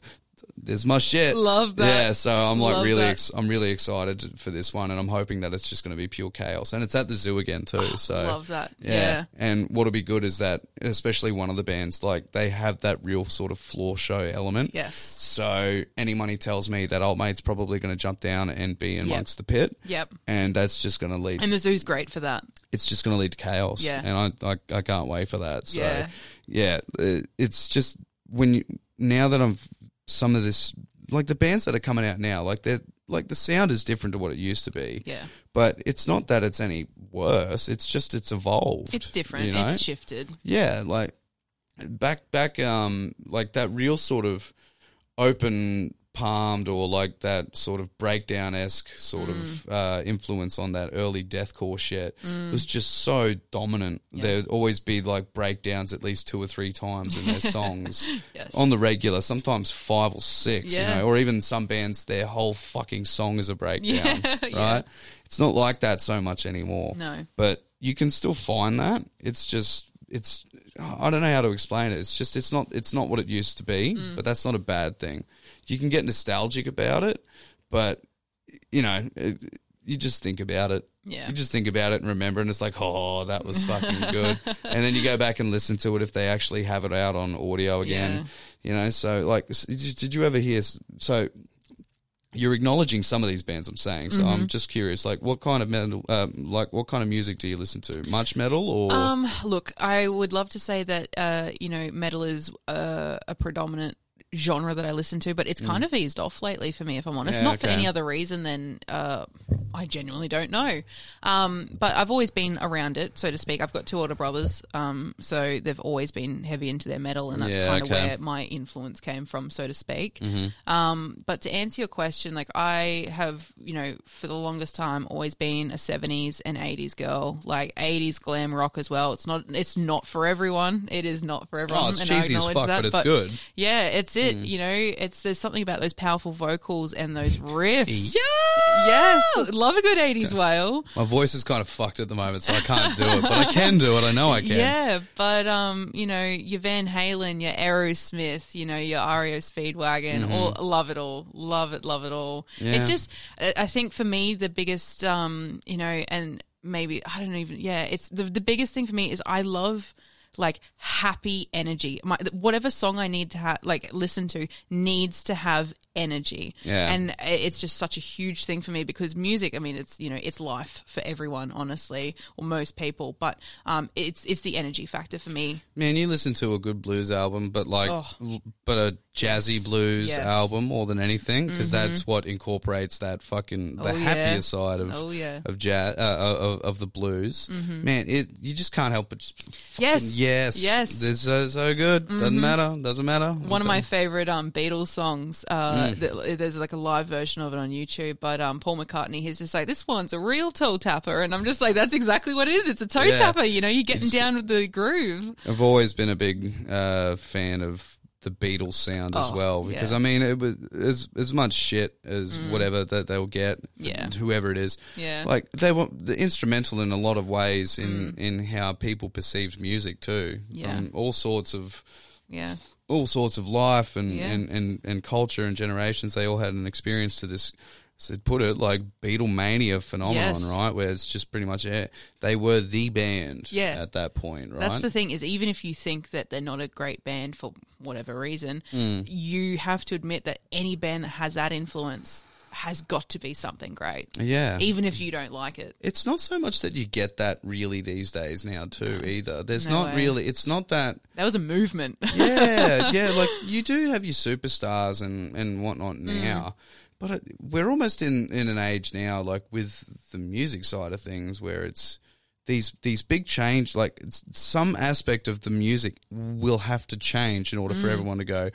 There's my shit. Love that. Yeah, so I'm like Love really, that. ex- I'm really excited for this one, and I'm hoping that it's just going to be pure chaos, and it's at the zoo again too. Ah, so Love that. Yeah. Yeah. and what'll be good is that, especially one of the bands, like they have that real sort of floor show element. Yes. So any money tells me that old mate's probably going to jump down and be amongst the pit. Yep. And that's just going to lead. And the zoo's great for that. it's just going to lead to chaos. Yeah. And I, I, I can't wait for that. So Yeah. yeah, it's just when you now that I'm some of this like the bands that are coming out now, like they're like the sound is different to what it used to be. Yeah. But it's not that it's any worse. It's just it's evolved. It's different. You know? It's shifted. Yeah, like back back um like that real sort of open palmed or like that sort of breakdown esque sort of uh, influence on that early deathcore shit was just so dominant. There'd always be like breakdowns at least two or three times in their songs Yes. on the regular, sometimes five or six, Yeah. you know, or even some bands their whole fucking song is a breakdown, Yeah, right? yeah. It's not like that so much anymore No. but you can still find that. It's just it's I don't know how to explain it. It's just it's not it's not what it used to be, Mm. but that's not a bad thing. You can get nostalgic about it, but you know, it, you just think about it. Yeah. You just think about it and remember, and it's like, oh, that was fucking good. and then you go back and listen to it if they actually have it out on audio again. You know, so like, did did you ever hear? So you're acknowledging some of these bands I'm saying. So Mm-hmm. I'm just curious, like what kind of metal, um, like what kind of music do you listen to? Much metal or Um, look, I would love to say that uh, you know, metal is uh, a predominant genre that I listen to, but it's kind of eased off lately for me, if I'm honest. Mm. Yeah, Not for any other reason than uh, I genuinely don't know. Um, but I've always been around it, so to speak. I've got two older brothers, um, so they've always been heavy into their metal, and that's Yeah, kind of okay. where my influence came from, so to speak. Mm-hmm. Um, but to answer your question, like I have, you know, for the longest time, always been a '70s and '80s girl, like '80s glam rock as well. It's not, it's not for everyone. It is not for everyone. Oh, it's and I cheesy as fuck, that, but it's good. Yeah, it's it. Mm. You know, it's there's something about those powerful vocals and those riffs. yeah. Yes, love a good '80s wail. My voice is kind of fucked at the moment, so I can't do it, but I can do it. I know I can. Yeah, but um, you know, your Van Halen, your Aerosmith, you know, your REO Speedwagon, all love it all, love it, love it all. Mm-hmm. Yeah. It's just, I I think for me, the biggest, um, you know, and maybe I don't even, yeah, it's the the biggest thing for me is I love like happy energy. My whatever song I need to have, like listen to, needs to have energy. Yeah. and it's just such a huge thing for me because music. I mean, it's you know, it's life for everyone, honestly, or most people. But um, it's it's the energy factor for me. Man, you listen to a good blues album, but like, Oh. but a jazzy blues Yes. Mm-hmm. album more than anything, because that's what incorporates that fucking the Oh, yeah. happier side of Oh, yeah. Mm-hmm. of jazz uh, of, of the blues. Man, it you just can't help but Yes. yes, Yes. Mm-hmm. This is so good. Doesn't matter. Doesn't matter. One of my favorite um Beatles songs uh, uh, th- there's like a live version of it on YouTube. But um, Paul McCartney, he's just like, this one's a real toe tapper, and I'm just like, that's exactly what it is. It's a toe Yeah. tapper. You know, you're getting down with the groove. I've always been a big uh, fan of the Beatles sound as Oh, well because yeah. Mm. I mean it was as as much shit as whatever that they'll get, Yeah. whoever it is. Yeah. like they were the instrumental in a lot of ways in Mm. in how people perceived music too, Yeah. from all sorts of Yeah, all sorts of life and, Yeah. and, and, and culture and generations. They all had an experience to this. So put it like Beatlemania phenomenon, Yes. right? Where it's just pretty much yeah, they were the band Yeah. at that point, right? that's the thing is even if you think that they're not a great band for whatever reason, Mm. you have to admit that any band that has that influence has got to be something great, yeah, even if you don't like it. it's not so much that you get that really these days now too either. There's No not way. really. It's not that. That was a movement. Yeah, yeah. Like you do have your superstars and and whatnot Mm. But we're almost in in an age now, like with the music side of things, where it's these these big change. Like it's, some aspect of the music will have to change in order for everyone to go.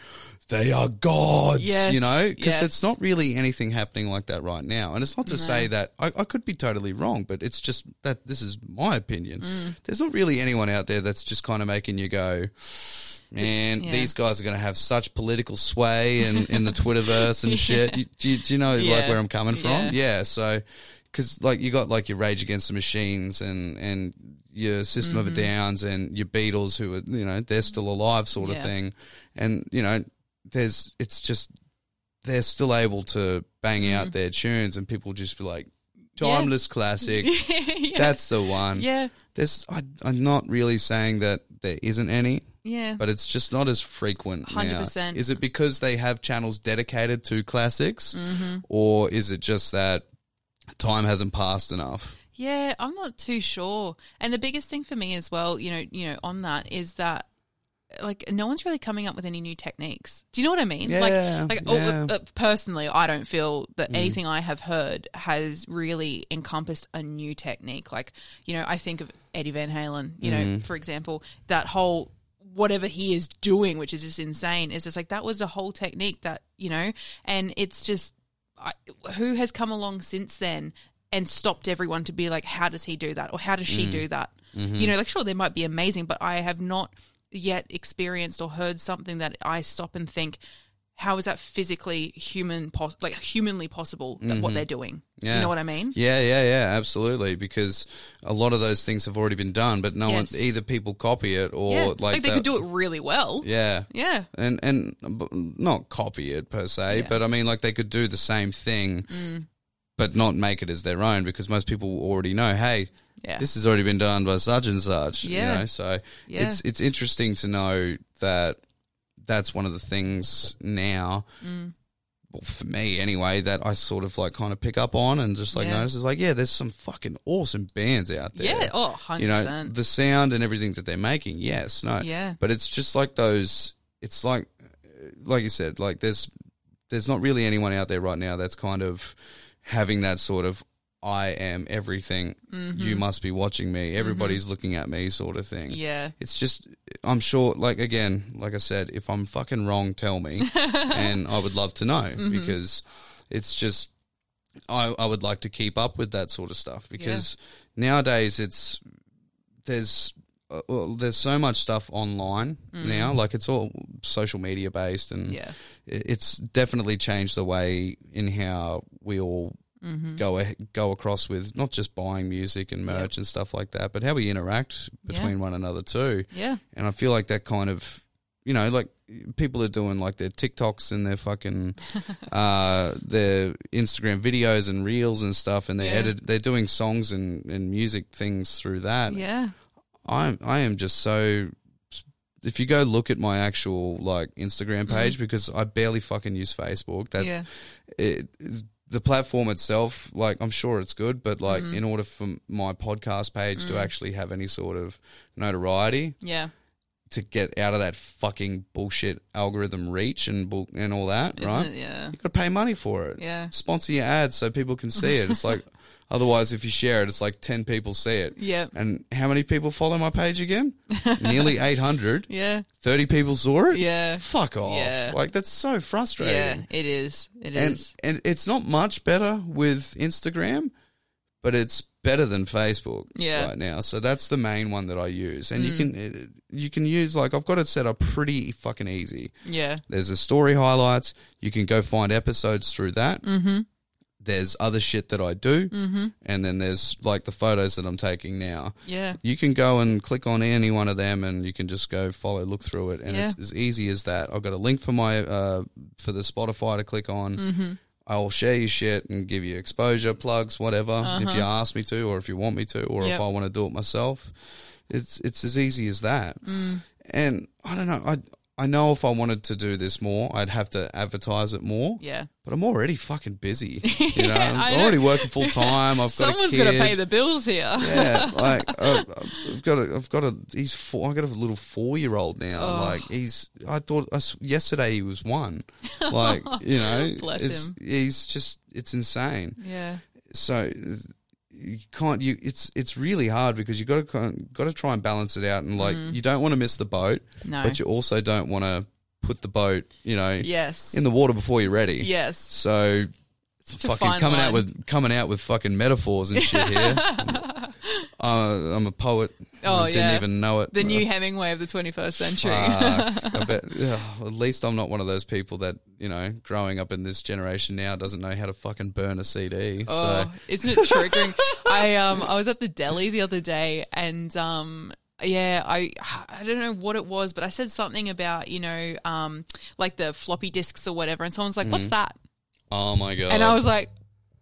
They are gods, Mm. Yes, you know, because yes. it's not really anything happening like that right now. And it's not to say that I, I could be totally wrong, but it's just that this is my opinion. Mm. There's not really anyone out there that's just kind of making you go, man, Yeah. these guys are going to have such political sway in, in the Twitterverse and shit. You, do, you, do you know like where I'm coming from? Yeah. Yeah. so, because like you got like your Rage Against the Machines and and your System of a Mm-hmm. Downs and your Beatles, who are you know they're still alive, sort of thing, and you know there's it's just they're still able to bang out their tunes and people just be like Mm. Yeah. timeless classic. yeah. That's the one. yeah, There's I, I'm not really saying that there isn't any yeah. but it's just not as frequent now. 100%. Is it because they have channels dedicated to classics, Mm-hmm. or is it just that time hasn't passed enough? Yeah, I'm not too sure. And the biggest thing for me as well, you know, you know, on that is that like no one's really coming up with any new techniques. Do you know what I mean? Yeah, like like oh, uh, personally, I don't feel that anything I have heard has really encompassed a new technique. Like, you know, I think of Eddie Van Halen, you know, for example, that whole whatever he is doing, which is just insane, is just like that was a whole technique that, you know, and it's just I, who has come along since then and stopped everyone to be like, how does he do that? Or how does she mm. do that? Mm-hmm. You know, like, sure, they might be amazing, but I have not yet experienced or heard something that I stop and think, how is that physically human, pos- like humanly possible that what they're doing? You know what I mean? Yeah, yeah, yeah, absolutely. Because a lot of those things have already been done, but no Yes. one either people copy it or yeah. like, Like, they that- could do it really well. Yeah, Yeah. and and not copy it per se, Yeah. Mm. but I mean, like they could do the same thing, but not make it as their own because most people already know, hey, Yeah. this has already been done by such and such. Yeah. You know, so Yeah. it's it's interesting to know that that's one of the things now. Mm. Well, for me anyway, that I sort of like kind of pick up on and just like Yeah. notice is like, yeah, there's some fucking awesome bands out there. Yeah. Oh, 100%. You know, the sound and everything that they're making, yes, no. Yeah. But it's just like those, it's like, like you said, like there's, there's not really anyone out there right now that's kind of having that sort of, I am everything. You must be watching me. Everybody's looking at me sort of thing. Mm-hmm. yeah. It's just, I'm sure, like, again, like I said, if I'm fucking wrong, tell me. and I would love to know Mm-hmm. because it's just, I, I would like to keep up with that sort of stuff because nowadays it's, there's, uh, well, there's so much stuff online now. Like it's all social media based, and Mm. Yeah. it's definitely changed the way in how we all Mm-hmm. go go across with not just buying music and merch and stuff like that, but how we interact between one another too. Yeah. And I feel like that kind of, you know, like people are doing like their TikToks and their fucking, uh, their Instagram videos and reels and stuff, and they Yeah. edit, they're doing songs and, and music things through that. Yeah. I'm, I am just so. If you go look at my actual like Instagram page, because I barely fucking use Facebook. That yeah. it, the platform itself, like I'm sure it's good, but like Mm-hmm. in order for my podcast page Mm. to actually have any sort of notoriety, Yeah. to get out of that fucking bullshit algorithm reach and bull- and all that, Isn't right? it? Yeah. You got to pay money for it. Yeah. Sponsor your ads so people can see it. It's like otherwise, if you share it, it's like ten people see it. Yep. And how many people follow my page again? Nearly eight hundred. Yeah. 30 people saw it? Yeah. Fuck off. Yeah. Like, that's so frustrating. Yeah. It is. It is. and, and it's not much better with Instagram, but it's better than Facebook Yeah. right now. So that's the main one that I use. And you Mm. can you can use like I've got it set up pretty fucking easy. yeah. There's a story highlights. You can go find episodes through that. Mm-hmm. There's other shit that I do, Mm-hmm. and then there's like the photos that I'm taking now. Yeah. You can go and click on any one of them, and you can just go follow, look through it, and Yeah. it's as easy as that. I've got a link for my uh, for the Spotify to click on. Mm-hmm. I'll share your shit and give you exposure plugs, whatever, if you ask me to, or if you want me to, or if Uh-huh. I want to do it myself. It's it's as easy as that. Mm. And I don't know. I I know if I wanted to do this more, I'd have to advertise it more. Yeah. But I'm already fucking busy. You know, Yeah, I'm know. already working full time. I've got Someone's got to pay the bills here. Yeah, like uh, I've got a, I've got a, he's four. I got a little four year old now. Oh. Like he's, I thought I s yesterday he was one. Like you know, Bless him. He's just, it's insane. yeah. So you can't, you, it's, it's really hard because you got to, got to try and balance it out, and like you don't want to miss the boat. No. but you also don't want to put the boat, you know, yes. in the water before you're ready. yes. So fucking coming out with coming out with fucking metaphors and shit here. uh, I'm a poet. Oh, I didn't yeah. even know it. the new Hemingway of the 21st century. fuck. Bet. at least I'm not one of those people that you know, growing up in this generation now, doesn't know how to fucking burn a CD. Oh, So isn't it triggering? I um I was at the deli the other day and um yeah, I I don't know what it was, but I said something about, you know, um like the floppy disks or whatever and someone's like, Mm. "What's that?" oh my god. And I was like,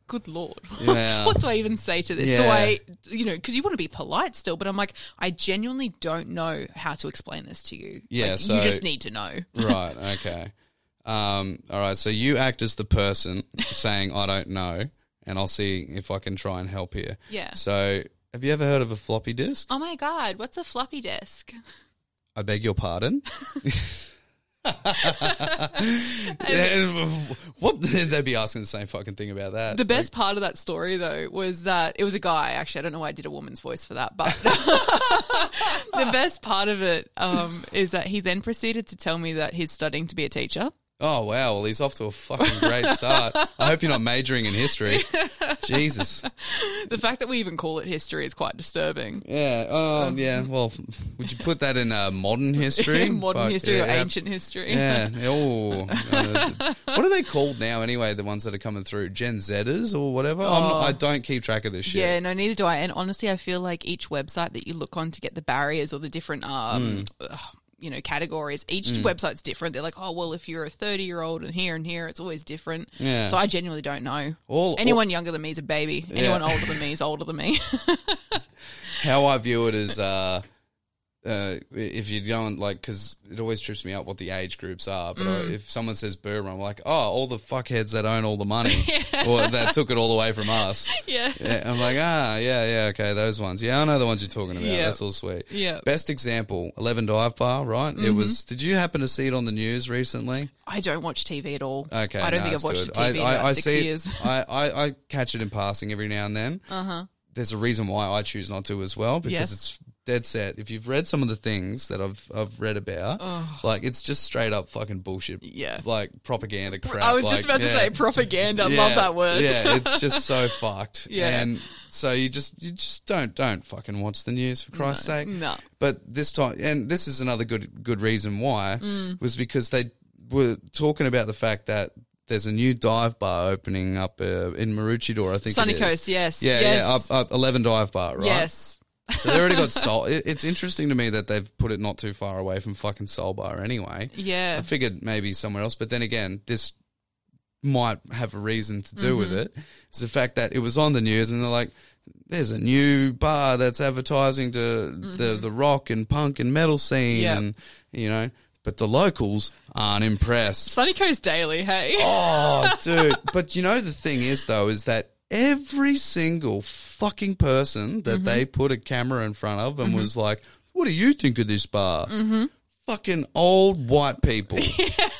"Good lord." Yeah. what do I even say to this? Do I, you know, because you want to be polite still, but I'm like, I genuinely don't know how to explain this to you. Yeah, Like, so- you just need to know. right. Okay. Um. All right. So you act as the person saying I don't know, and I'll see if I can try and help here. Yeah. So have you ever heard of a floppy disk? Oh my god, what's a floppy disk? I beg your pardon. What they'd be asking the same fucking thing about that. The best part of that story, though, was that it was a guy. Actually, I don't know why I did a woman's voice for that, but the best part of it um, is that he then proceeded to tell me that he's studying to be a teacher. Oh wow! Well, he's off to a fucking great start. I hope you're not majoring in history. Jesus. The fact that we even call it history is quite disturbing. Yeah. Oh yeah. Well, would you put that in uh, modern history? Modern Fuck, history or yeah. ancient history. Yeah. Oh. Uh, what are they called now? Anyway, the ones that are coming through, Gen Zers or whatever. I'm, Oh. I don't keep track of this shit. Yeah, no, neither do I. And honestly, I feel like each website that you look on to get the barriers or the different, um, Hmm. ugh, you know, categories, each website's different. They're like, oh, well, if you're a 30 year old and here and here, it's always different. Yeah. So I genuinely don't know. All- Anyone younger than me is a baby. Anyone older than me is older than me. how I view it is, uh, uh, if you don't like, because it always trips me out what the age groups are. But Mm. uh, if someone says boomer, I'm like, oh, all the fuckheads that own all the money, or that took it all away from us. yeah. Yeah, I'm like, ah, yeah, yeah, okay, those ones. Yeah, I know the ones you're talking about. Yeah. That's all sweet. Yeah. Best example, Eleven Dive Bar, right? It Mm-hmm. was. Did you happen to see it on the news recently? I don't watch TV at all. Okay, I don't no, think I've watched good. TV in I, about I, six see years. I, I, I catch it in passing every now and then. Uh huh. There's a reason why I choose not to as well because Yes. it's dead set. If you've read some of the things that I've I've read about, like it's just straight up fucking bullshit. Yeah. like propaganda crap. I was like, just about to say propaganda. I Yeah, Love that word. Yeah, it's just so fucked. Yeah. and so you just you just don't don't fucking watch the news for Christ's sake. no. But this time, and this is another good good reason why Mm. was because they were talking about the fact that. There's a new dive bar opening up uh, in Maroochydore, I think. Sunny it is. Coast, yes. Yeah, yes. yeah, up, up Eleven Dive Bar, right? Yes. So they already got Soul. It, it's interesting to me that they've put it not too far away from fucking Solbar anyway. Yeah. I figured maybe somewhere else, but then again, this might have a reason to do with Mm-hmm. it. It's the fact that it was on the news and they're like, there's a new bar that's advertising to the, the rock and punk and metal scene Mm-hmm. Yep. and, you know, but the locals aren't impressed. Sunny Coast Daily, hey? Oh, dude. But you know, the thing is, though, is that every single fucking person that they put a camera in front of and was like, what do you think of this bar? Mm-hmm. fucking old white people,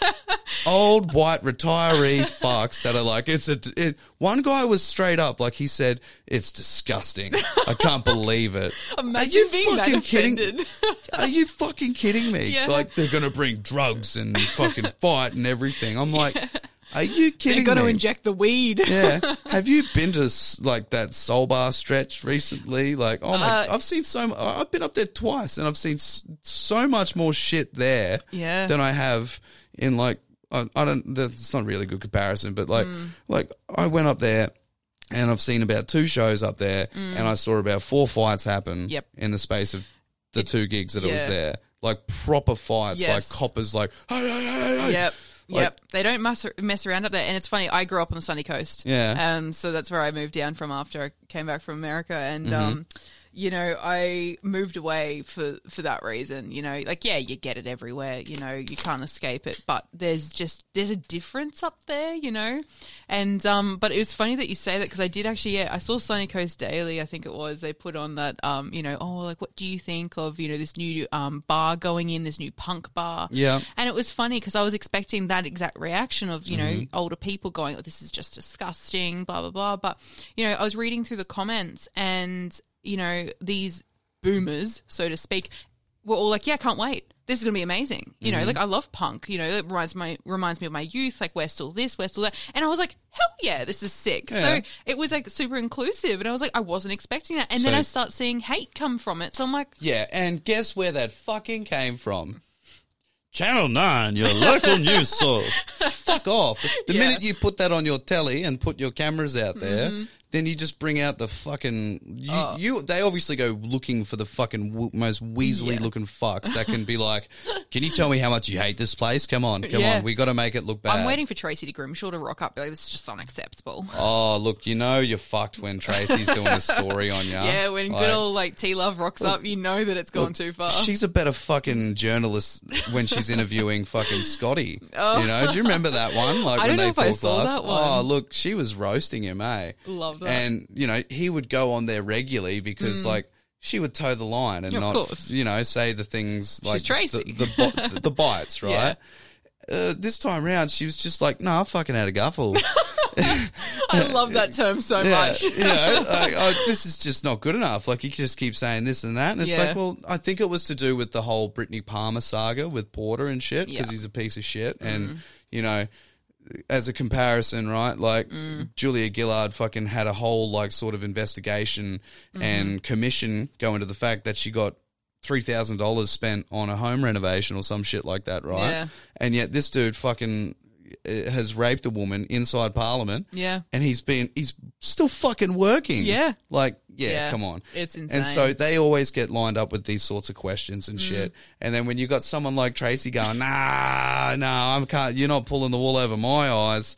old white retiree fucks that are like, it's a. It, one guy was straight up like he said, "It's disgusting. I can't believe it." Imagine are you being that fucking kidding? offended. Are you fucking kidding me? Yeah. Like they're gonna bring drugs and fucking fight and everything. I'm like, are you kidding? They're going to inject the weed. yeah. Have you been to like that Solbar stretch recently? Like, oh my, Uh, I've seen so. I've been up there twice, and I've seen so much more shit there Yeah. than I have in like. I, I don't. That's not really a good comparison, but like, Mm. like I went up there. And I've seen about two shows up there, and I saw about four fights happen Mm. Yep. in the space of the two gigs that it was there. Like proper fights, like coppers, like hey, hey, hey, hey. Yep. Like- yep. They don't mess, mess around up there. And it's funny, I grew up on the sunny coast. Yeah. Um, so that's where I moved down from after I came back from America. And, Mm-hmm. um, you know, I moved away for, for that reason. You know, like, yeah, you get it everywhere. You know, you can't escape it. But there's just, there's a difference up there, you know? And, um, but it was funny that you say that because I did actually, yeah, I saw Sunny Coast Daily, I think it was. They put on that, um, you know, oh, like, what do you think of, you know, this new, um, bar going in, this new punk bar? Yeah. And it was funny because I was expecting that exact reaction of, you know, Mm-hmm. older people going, oh, this is just disgusting, blah, blah, blah. But, you know, I was reading through the comments and, you know, these boomers, so to speak, were all like, yeah, I can't wait. This is going to be amazing. You Mm-hmm. know, like I love punk. You know, it reminds my reminds me of my youth. Like we're still this, we're still that, and I was like, hell yeah, this is sick. Yeah. So it was like super inclusive, and I was like, I wasn't expecting that, and then I start seeing hate come from it. So I'm like, Yeah, and guess where that fucking came from? Channel 9, your local news source. Fuck off. The Yeah. minute you put that on your telly and put your cameras out there, then you just bring out the fucking. You, Oh. you They obviously go looking for the fucking w- most weaselly Yeah. looking fucks that can be like, can you tell me how much you hate this place? Come on, come Yeah. on. We got to make it look bad. I'm waiting for Tracy to Grimshaw to rock up. Like, this is just unacceptable. Oh, look, you know you're fucked when Tracy's doing a story on you. Yeah, when Like- good old like T Love rocks up, you know that it's gone too far. She's a better fucking journalist when she's interviewing fucking Scotty. You know, do you remember that one? Like Oh. I when they talked last. Oh, look, she was roasting him, eh? Love that. Mm. And you know, he would go on there regularly because like. She would toe the line and Of not, course. you know, say the things like Tracy. the the, the bites, right? Uh, this time round, she was just like, "No, I fucking had a guffle." I love that term so yeah, much. you know, like, oh, this is just not good enough. Like you just keep saying this and that, and it's Yeah. like, well, I think it was to do with the whole Brittany Palmer saga with Porter and shit because Yeah. He's a piece of shit, and you know. As a comparison, right? Like Mm. Julia Gillard fucking had a whole like sort of investigation Mm-hmm. and commission go into the fact that she got three thousand dollars spent on a home renovation or some shit like that, right? Yeah. And yet this dude fucking has raped a woman inside Parliament Yeah. and he's been he's still fucking working. Yeah. Like, yeah, Yeah. come on. It's insane. And so they always get lined up with these sorts of questions Mm. and shit. And then when you got someone like Tracy going, nah, nah, I can't you're not pulling the wool over my eyes.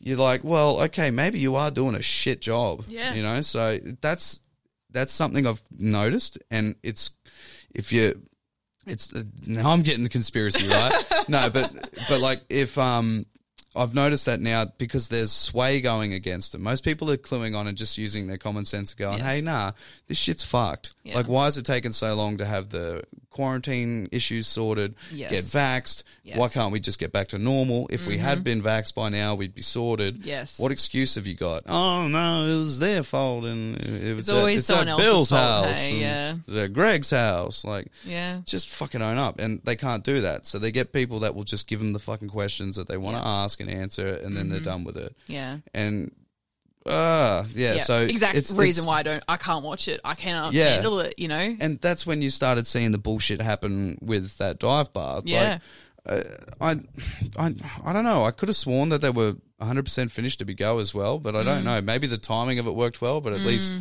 You're like, well, okay, maybe you are doing a shit job. Yeah. You know, so that's that's something I've noticed and it's if you it's uh, now I'm getting the conspiracy right. no, but but like if um I've noticed that now because there's sway going against it. Most people are cluing on and just using their common sense and going, Yes. "Hey, nah, this shit's fucked." Yeah. Like, why is it taking so long to have the quarantine issues sorted? Yes. Get vaxxed. Why can't we just get back to normal? If we had mm-hmm. been vaxxed by now, we'd be sorted. Yes. What excuse have you got? Oh no, it was their fault, and it was It's always at, someone at Bill's fault, house. hey, yeah. It was at Greg's house. Like, Yeah. just fucking own up and they can't do that so they get people that will just give them the fucking questions that they want to ask and answer and then they're mm-hmm. done with it Yeah. and uh yeah, Yeah. so exact it's, reason it's- why I don't I can't watch it. I cannot Yeah. handle it, you know? and that's when you started seeing the bullshit happen with that dive bar Yeah. like, uh, I, I, I don't know. I could have sworn that they were 100% finished to be go as well, but I Mm. don't know. Maybe the timing of it worked well, but at least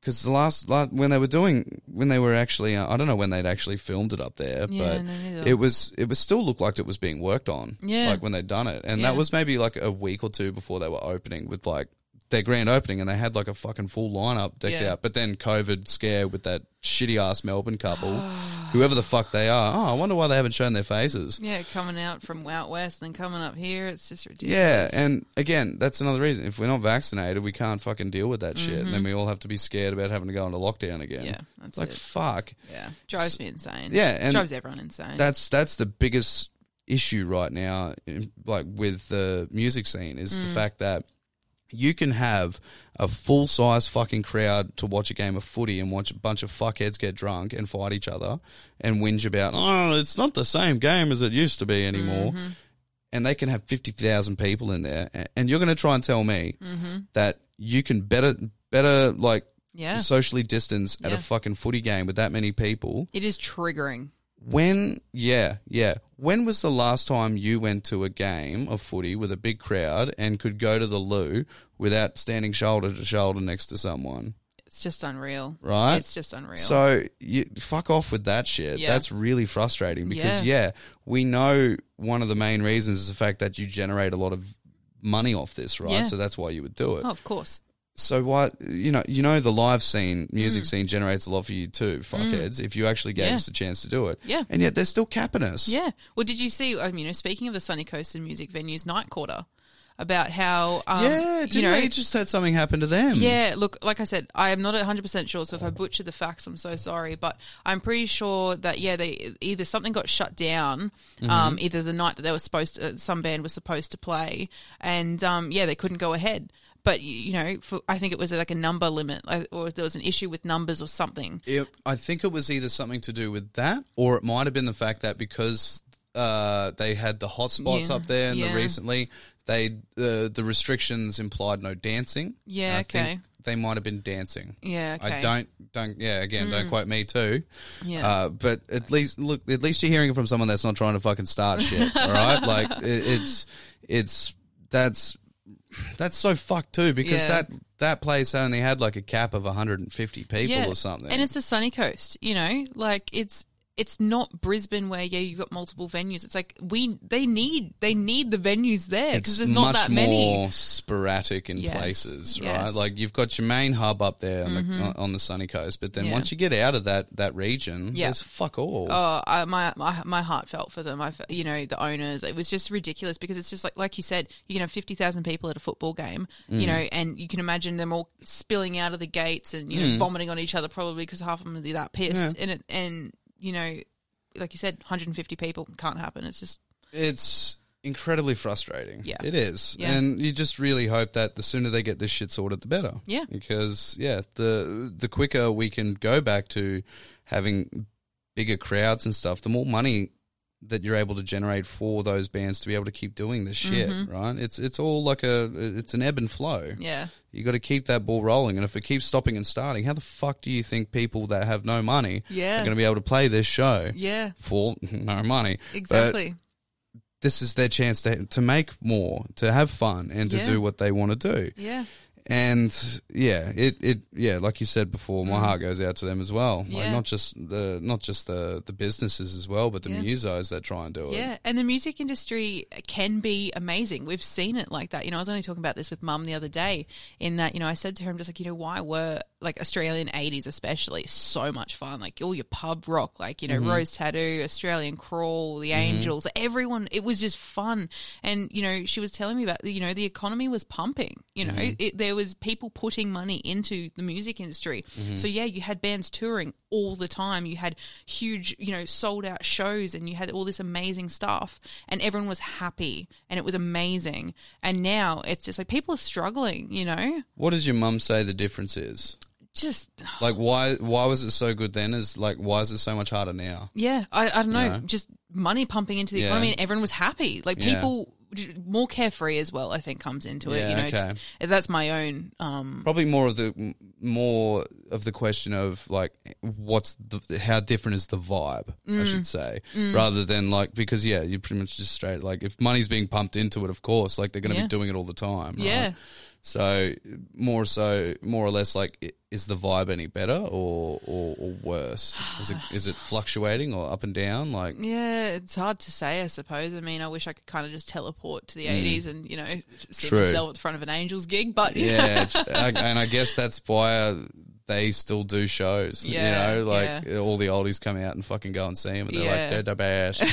because the last, last when they were doing when they were actually uh, I don't know when they'd actually filmed it up there, Yeah, but no, neither. it was it was still looked like it was being worked on. Yeah. like when they'd done it, and Yeah. that was maybe like a week or two before they were opening with like their grand opening, and they had like a fucking full lineup decked Yeah. out. But then COVID scare with that shitty ass Melbourne couple, whoever the fuck they are. Oh, I wonder why they haven't shown their faces. Yeah, coming out from out west and then coming up here, it's just ridiculous. Yeah, and again, that's another reason. If we're not vaccinated, we can't fucking deal with that shit. And then we all have to be scared about having to go into lockdown again. Mm-hmm. Yeah, that's like it. fuck. yeah, drives me insane. Yeah, and drives everyone insane. That's that's the biggest issue right now, in, like with the music scene, is Mm. the fact that you can have a full size fucking crowd to watch a game of footy and watch a bunch of fuckheads get drunk and fight each other and whinge about, oh, it's not the same game as it used to be anymore. Mm-hmm. And they can have 50,000 people in there. And you're going to try and tell me Mm-hmm. that you can better, better like yeah, socially distance at Yeah. a fucking footy game with that many people. it is triggering. When, yeah, yeah. When was the last time you went to a game of footy with a big crowd and could go to the loo without standing shoulder to shoulder next to someone? It's just unreal. Right? It's just unreal. So you fuck off with that shit. Yeah. That's really frustrating because Yeah. yeah, we know one of the main reasons is the fact that you generate a lot of money off this, right? Yeah. So that's why you would do it. oh, of course. So what you know, you know the live scene, music Mm. scene generates a lot for you too, fuckheads. If you actually gave Yeah. us a chance to do it, Yeah. and yet they're still capping us. Yeah. Well, did you see? I mean, you know, speaking of the Sunny Coast and music venues, Night Quarter, about how um, yeah. Didn't you know, they just had something happen to them? Yeah, look, like I said, I am not 100% sure, so if I butcher the facts, I'm so sorry. But I'm pretty sure that, yeah, they either something got shut down, Mm-hmm. um, either the night that they were supposed to, some band was supposed to play, and um, yeah, they couldn't go ahead. But, you know, for, I think it was like a number limit, or there was an issue with numbers or something. It, I think it was either something to do with that, or it might have been the fact that because uh, they had the hotspots Yeah, up there and yeah. the recently, they the the restrictions implied no dancing. Yeah, I think okay. they might have been dancing. Yeah, okay. Mm. I don't don't yeah again don't quote me too. Yeah. Uh, but at least look at least you're hearing it from someone that's not trying to fucking start shit. all right, like it, it's it's that's that's so fucked too because Yeah. that that place only had like a cap of 150 people or something. And it's a sunny coast, you know, like it's it's not Brisbane where yeah you've got multiple venues. It's like we they need they need the venues there because there's not that many. more sporadic in Yes, places, right? yes. Mm-hmm. Like you've got your main hub up there on the on the sunny coast, but then Yeah. once you get out of that that region, Yeah. there's fuck all. Oh, I, my my my heart felt for them. I, you know, the owners. It was just ridiculous because it's just like like you said, you can have fifty thousand people at a football game, Mm. you know, and you can imagine them all spilling out of the gates and you Mm. know vomiting on each other probably because half of them are that pissed. And it and you know, like you said, 150 people can't happen. It's just It's incredibly frustrating. Yeah. It is. Yeah. And you just really hope that the sooner they get this shit sorted, the better. Yeah. Because, yeah, the the quicker we can go back to having bigger crowds and stuff, the more money that you're able to generate for those bands to be able to keep doing this shit, Mm-hmm. right? It's it's all like a it's an ebb and flow. yeah, You got to keep that ball rolling, and if it keeps stopping and starting, how the fuck do you think people that have no money Yeah. are going to be able to play this show yeah, for no money? But exactly. this is their chance to to make more, to have fun, and to Yeah. do what they want to do. yeah, And yeah, it, it yeah, like you said before, my heart goes out to them as well. Like Mm. Yeah. not just the not just the the businesses as well, but the Yeah. musos that try and do it. Yeah, and the music industry can be amazing. We've seen it like that. You know, I was only talking about this with mum the other day. In that, you know, I said to her, "I'm just like, you know, why were like Australian '80s especially so much fun? Like all your pub rock, like you know, mm-hmm. Rose Tattoo, Australian Crawl, the mm-hmm. Angels, everyone. It was just fun. And you know, she was telling me about you know the economy was pumping. You know, mm-hmm. it, there was people putting money into the music industry. So yeah, you had bands touring all the time. You had huge, you know, sold out shows, and you had all this amazing stuff, and everyone was happy, and it was amazing. And now it's just like people are struggling. You know, What does your mum say the difference is? Just Like why why was it so good then? Is like why is it so much harder now? yeah, I, I don't know, Yeah. just money pumping into the Yeah. economy, and everyone was happy. Like Yeah. people more carefree as well. I think comes into it. Yeah, You know, okay. Just- that's my own. um Probably more of the more of the question of like what's the how different is the vibe I Mm. should say rather than like because yeah you're pretty much just straight like if money's being pumped into it of course like they're going to Yeah. be doing it all the time right? Yeah. So more so more or less like is the vibe any better or or, or worse is it is it fluctuating or up and down like Yeah, it's hard to say, I suppose. I mean, I wish I could kind of just teleport to the 80s and, you know, see Mm. True. myself at the front of an Angels gig, but yeah, I- and I guess that's why uh, they still do shows. Yeah, you know, like yeah. all the oldies come out and fucking go and see them, and they're like Yeah. they're the best.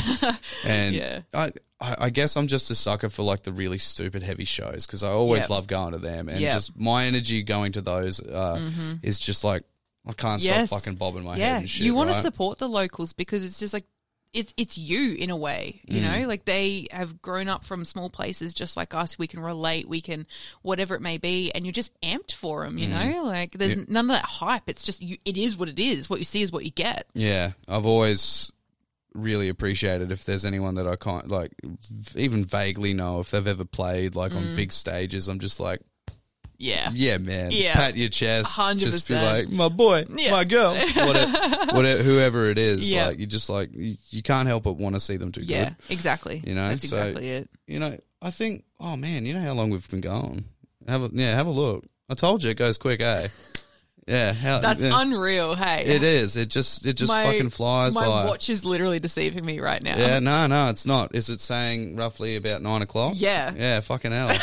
and Yeah. I, I guess I'm just a sucker for like the really stupid heavy shows because I always Yep. love going to them, and Yep. just my energy going to those uh, is just like I can't Yes. stop fucking bobbing my head yeah, and shit. you want right? to support the locals because it's just like it's it's you in a way, you Mm. know. Like they have grown up from small places, just like us. We can relate. We can whatever it may be, and you're just amped for them. You know, like there's Mm. Yeah. none of that hype. It's just you. It is what it is. What you see is what you get. Yeah, I've always really appreciated if there's anyone that I can't like even vaguely know if they've ever played like Mm. on big stages. I'm just like, Yeah, yeah, man, Yeah. pat your chest, hundred just be like, my boy, Yeah. my girl, whatever, whatever, whoever it is. Yeah. Like you just like you, you can't help but want to see them do yeah, good. exactly. You know, that's so- exactly it. You know, I think, oh man, you know how long we've been going. Have a yeah, have a look. I told you it goes quick, eh? Yeah, how, That's yeah. unreal. Hey, It is. It just it just My- fucking flies My by. watch is literally deceiving me right now. Yeah, no, no, it's not. Is it saying roughly about nine o'clock? Yeah. Yeah, fucking hell.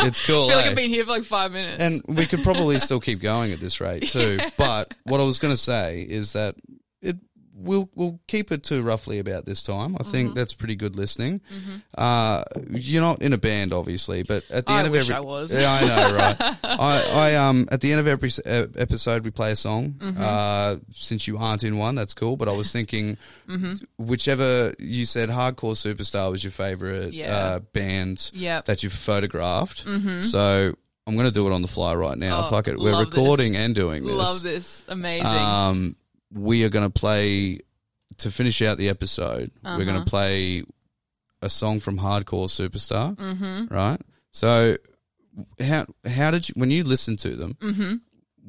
it's cool. I feel like eh? I've been here for like five minutes. and we could probably still keep going at this rate too. But what I was going to say is that it we'll we'll keep it to roughly about this time. I Mm-hmm. think that's pretty good listening. Uh, you're not in a band, obviously, but at the I end of every, I was. Yeah, I know, right? I, I um at the end of every episode we play a song. Mm-hmm. Uh, since you aren't in one, that's cool. But I was thinking, Mm-hmm. whichever you said, hardcore superstar was your favorite Yeah. uh, band Yep. that you've photographed. So I'm going to do it on the fly right now. Oh, Fuck it. We're recording this. and doing this. Love this. Amazing. Um, we are going to play, to finish out the episode, we're going Uh-huh. to play a song from Hardcore Superstar. Mm-hmm. Right? So, how, how did you, when you listen to them, mm-hmm.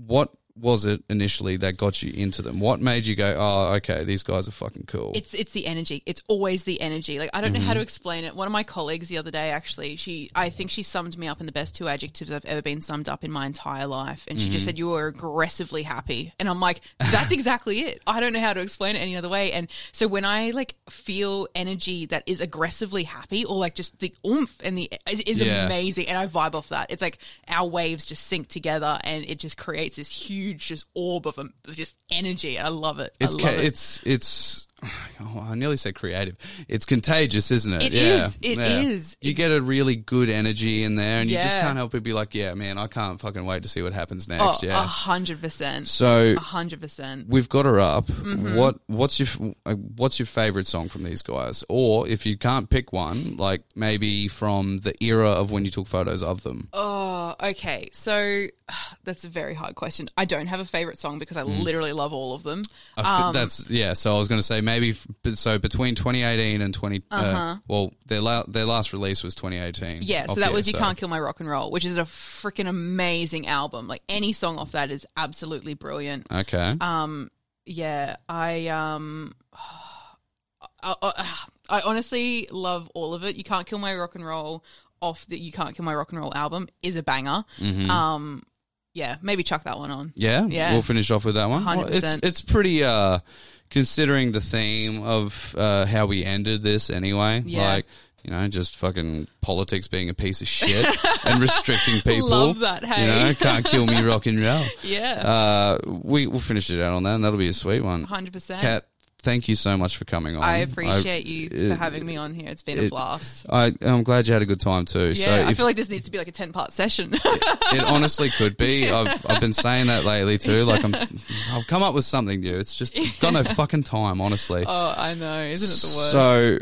what was it initially that got you into them? What made you go, oh, okay, these guys are fucking cool? It's it's the energy. It's always the energy. Like I don't know how Mm-hmm. to explain it. One of my colleagues the other day actually, she I think she summed me up in the best two adjectives I've ever been summed up in my entire life. And she Mm-hmm. just said you are aggressively happy. And I'm like, that's exactly it. I don't know how to explain it any other way. And so when I like feel energy that is aggressively happy or like just the oomph and the it is Yeah. amazing and I vibe off that. It's like our waves just sync together and it just creates this huge just orb of, just energy. I love it. It's I ca- it. it's it's. Oh, I nearly said creative. It's contagious, isn't it? It yeah, is. It yeah. is. You get a really good energy in there, and you just can't help but be like, "Yeah, man, I can't fucking wait to see what happens Oh, next." a yeah. hundred percent. So A hundred percent. we've got her up. Mm-hmm. What what's your uh, what's your favorite song from these guys? Or if you can't pick one, like maybe from the era of when you took photos of them. Oh, okay. So that's a very hard question. I don't have a favorite song because I Mm. literally love all of them. F- Um, that's yeah. So I was going to say maybe so between 2018 and 20. Uh huh. well, their la- their last release was 2018. Uh-huh. Yeah, so that was You SO. Can't Kill My Rock and Roll, which is a freaking amazing album. Like any song off that is absolutely brilliant. Okay. Um, yeah, I um, I, I, I honestly love all of it. You Can't Kill My Rock and Roll off the You Can't Kill My Rock and Roll album is a banger. Mm-hmm. Um, yeah, maybe chuck that one on. Yeah, Yeah. We'll finish off with that one. Well, it's 100%. it's pretty uh considering the theme of uh how we ended this anyway. Yeah. Like, you know, just fucking politics being a piece of shit and restricting people. Love that, hey. You know, can't kill me rock and roll. Yeah, Uh we we'll finish it out on that and that'll be a sweet one. hundred percent. Thank you so much for coming on. I appreciate you it- for having me on here. It's been a blast. I, I'm glad you had a good time too. Yeah, so I if, feel like this needs to be like a ten part session. it honestly could be. I've I've been saying that lately too. Like I'm, I've come up with something new. It's just I've got no fucking time, honestly. oh, I know, isn't it the worst? So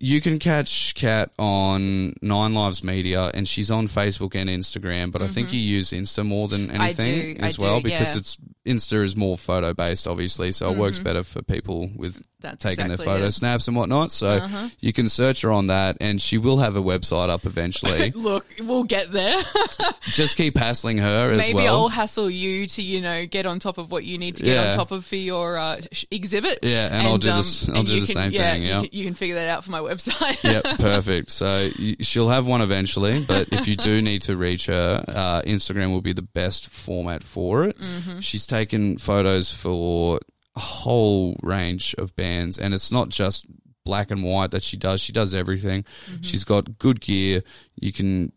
you can catch Cat on Nine Lives Media, and she's on Facebook and Instagram. But I think you use Insta more than Mm-hmm. I anything do, I as well do, because yeah. it's Insta is more photo based, obviously. So it works better for people with That's taking their photo it. snaps and whatnot. So Uh-huh. you can search her on that, and she will have a website up eventually. Look, we'll get there. Just keep hassling her as Maybe well. I'll hassle you to, you know, get on top of what you need to get Yeah. on top of for your uh, sh- exhibit. Yeah, and I'll do this- I'll do you the can- same yeah, thing, you yeah. can- You can figure that out for my website. yep, perfect. So y- she'll have one eventually, but if you do need to reach her, uh, Instagram will be the best format for it. Mm-hmm. She's taken photos for a whole range of bands, and it's not just black and white that she does. She does everything. Mm-hmm. She's got good gear. You can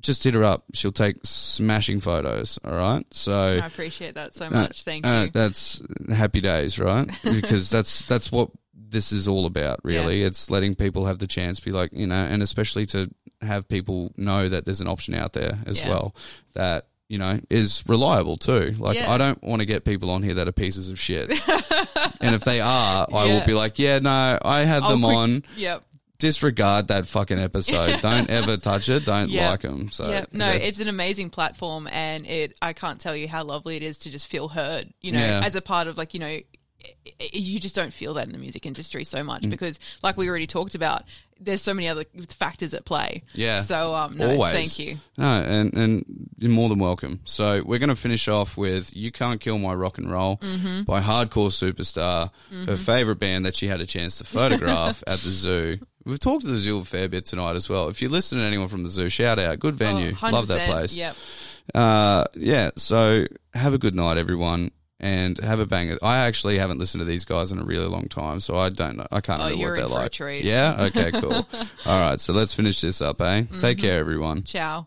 just hit her up. She'll take smashing photos. All right. So I appreciate that so much. Thank uh, you. that's happy days, right? because that's that's what this is all about. Really, it's letting people have the chance, be like you know, and especially to have people know that there's an option out there as Yeah. well that you know is reliable too. Like Yeah. I don't want to get people on here that are pieces of shit, and if they are, I will be like, yeah, no, I had I'll them on. Yep. Disregard that fucking episode. don't ever touch it. Don't Yeah. like them. So yeah, no, yeah. it's an amazing platform, and it. I can't tell you how lovely it is to just feel heard. You know, Yeah. as a part of like you know, you just don't feel that in the music industry so much Mm. because, like we already talked about, there's so many other factors at play. Yeah. So um, no, Always. thank you. No, and and you're more than welcome. So we're going to finish off with "You Can't Kill My Rock and Roll" Mm-hmm. by Hardcore Superstar, her favorite band that she had a chance to photograph at the zoo. We've talked to the zoo a fair bit tonight as well. If you listen to anyone from the zoo, shout out. Good venue. Oh, Love that place. Yep. Uh, yeah. So have a good night, everyone. And have a banger. I actually haven't listened to these guys in a really long time, so I don't know. I can't Oh, remember what they're in for a like. Yeah. Okay. Cool. All right. So let's finish this up, eh? Mm-hmm. Take care, everyone. Ciao.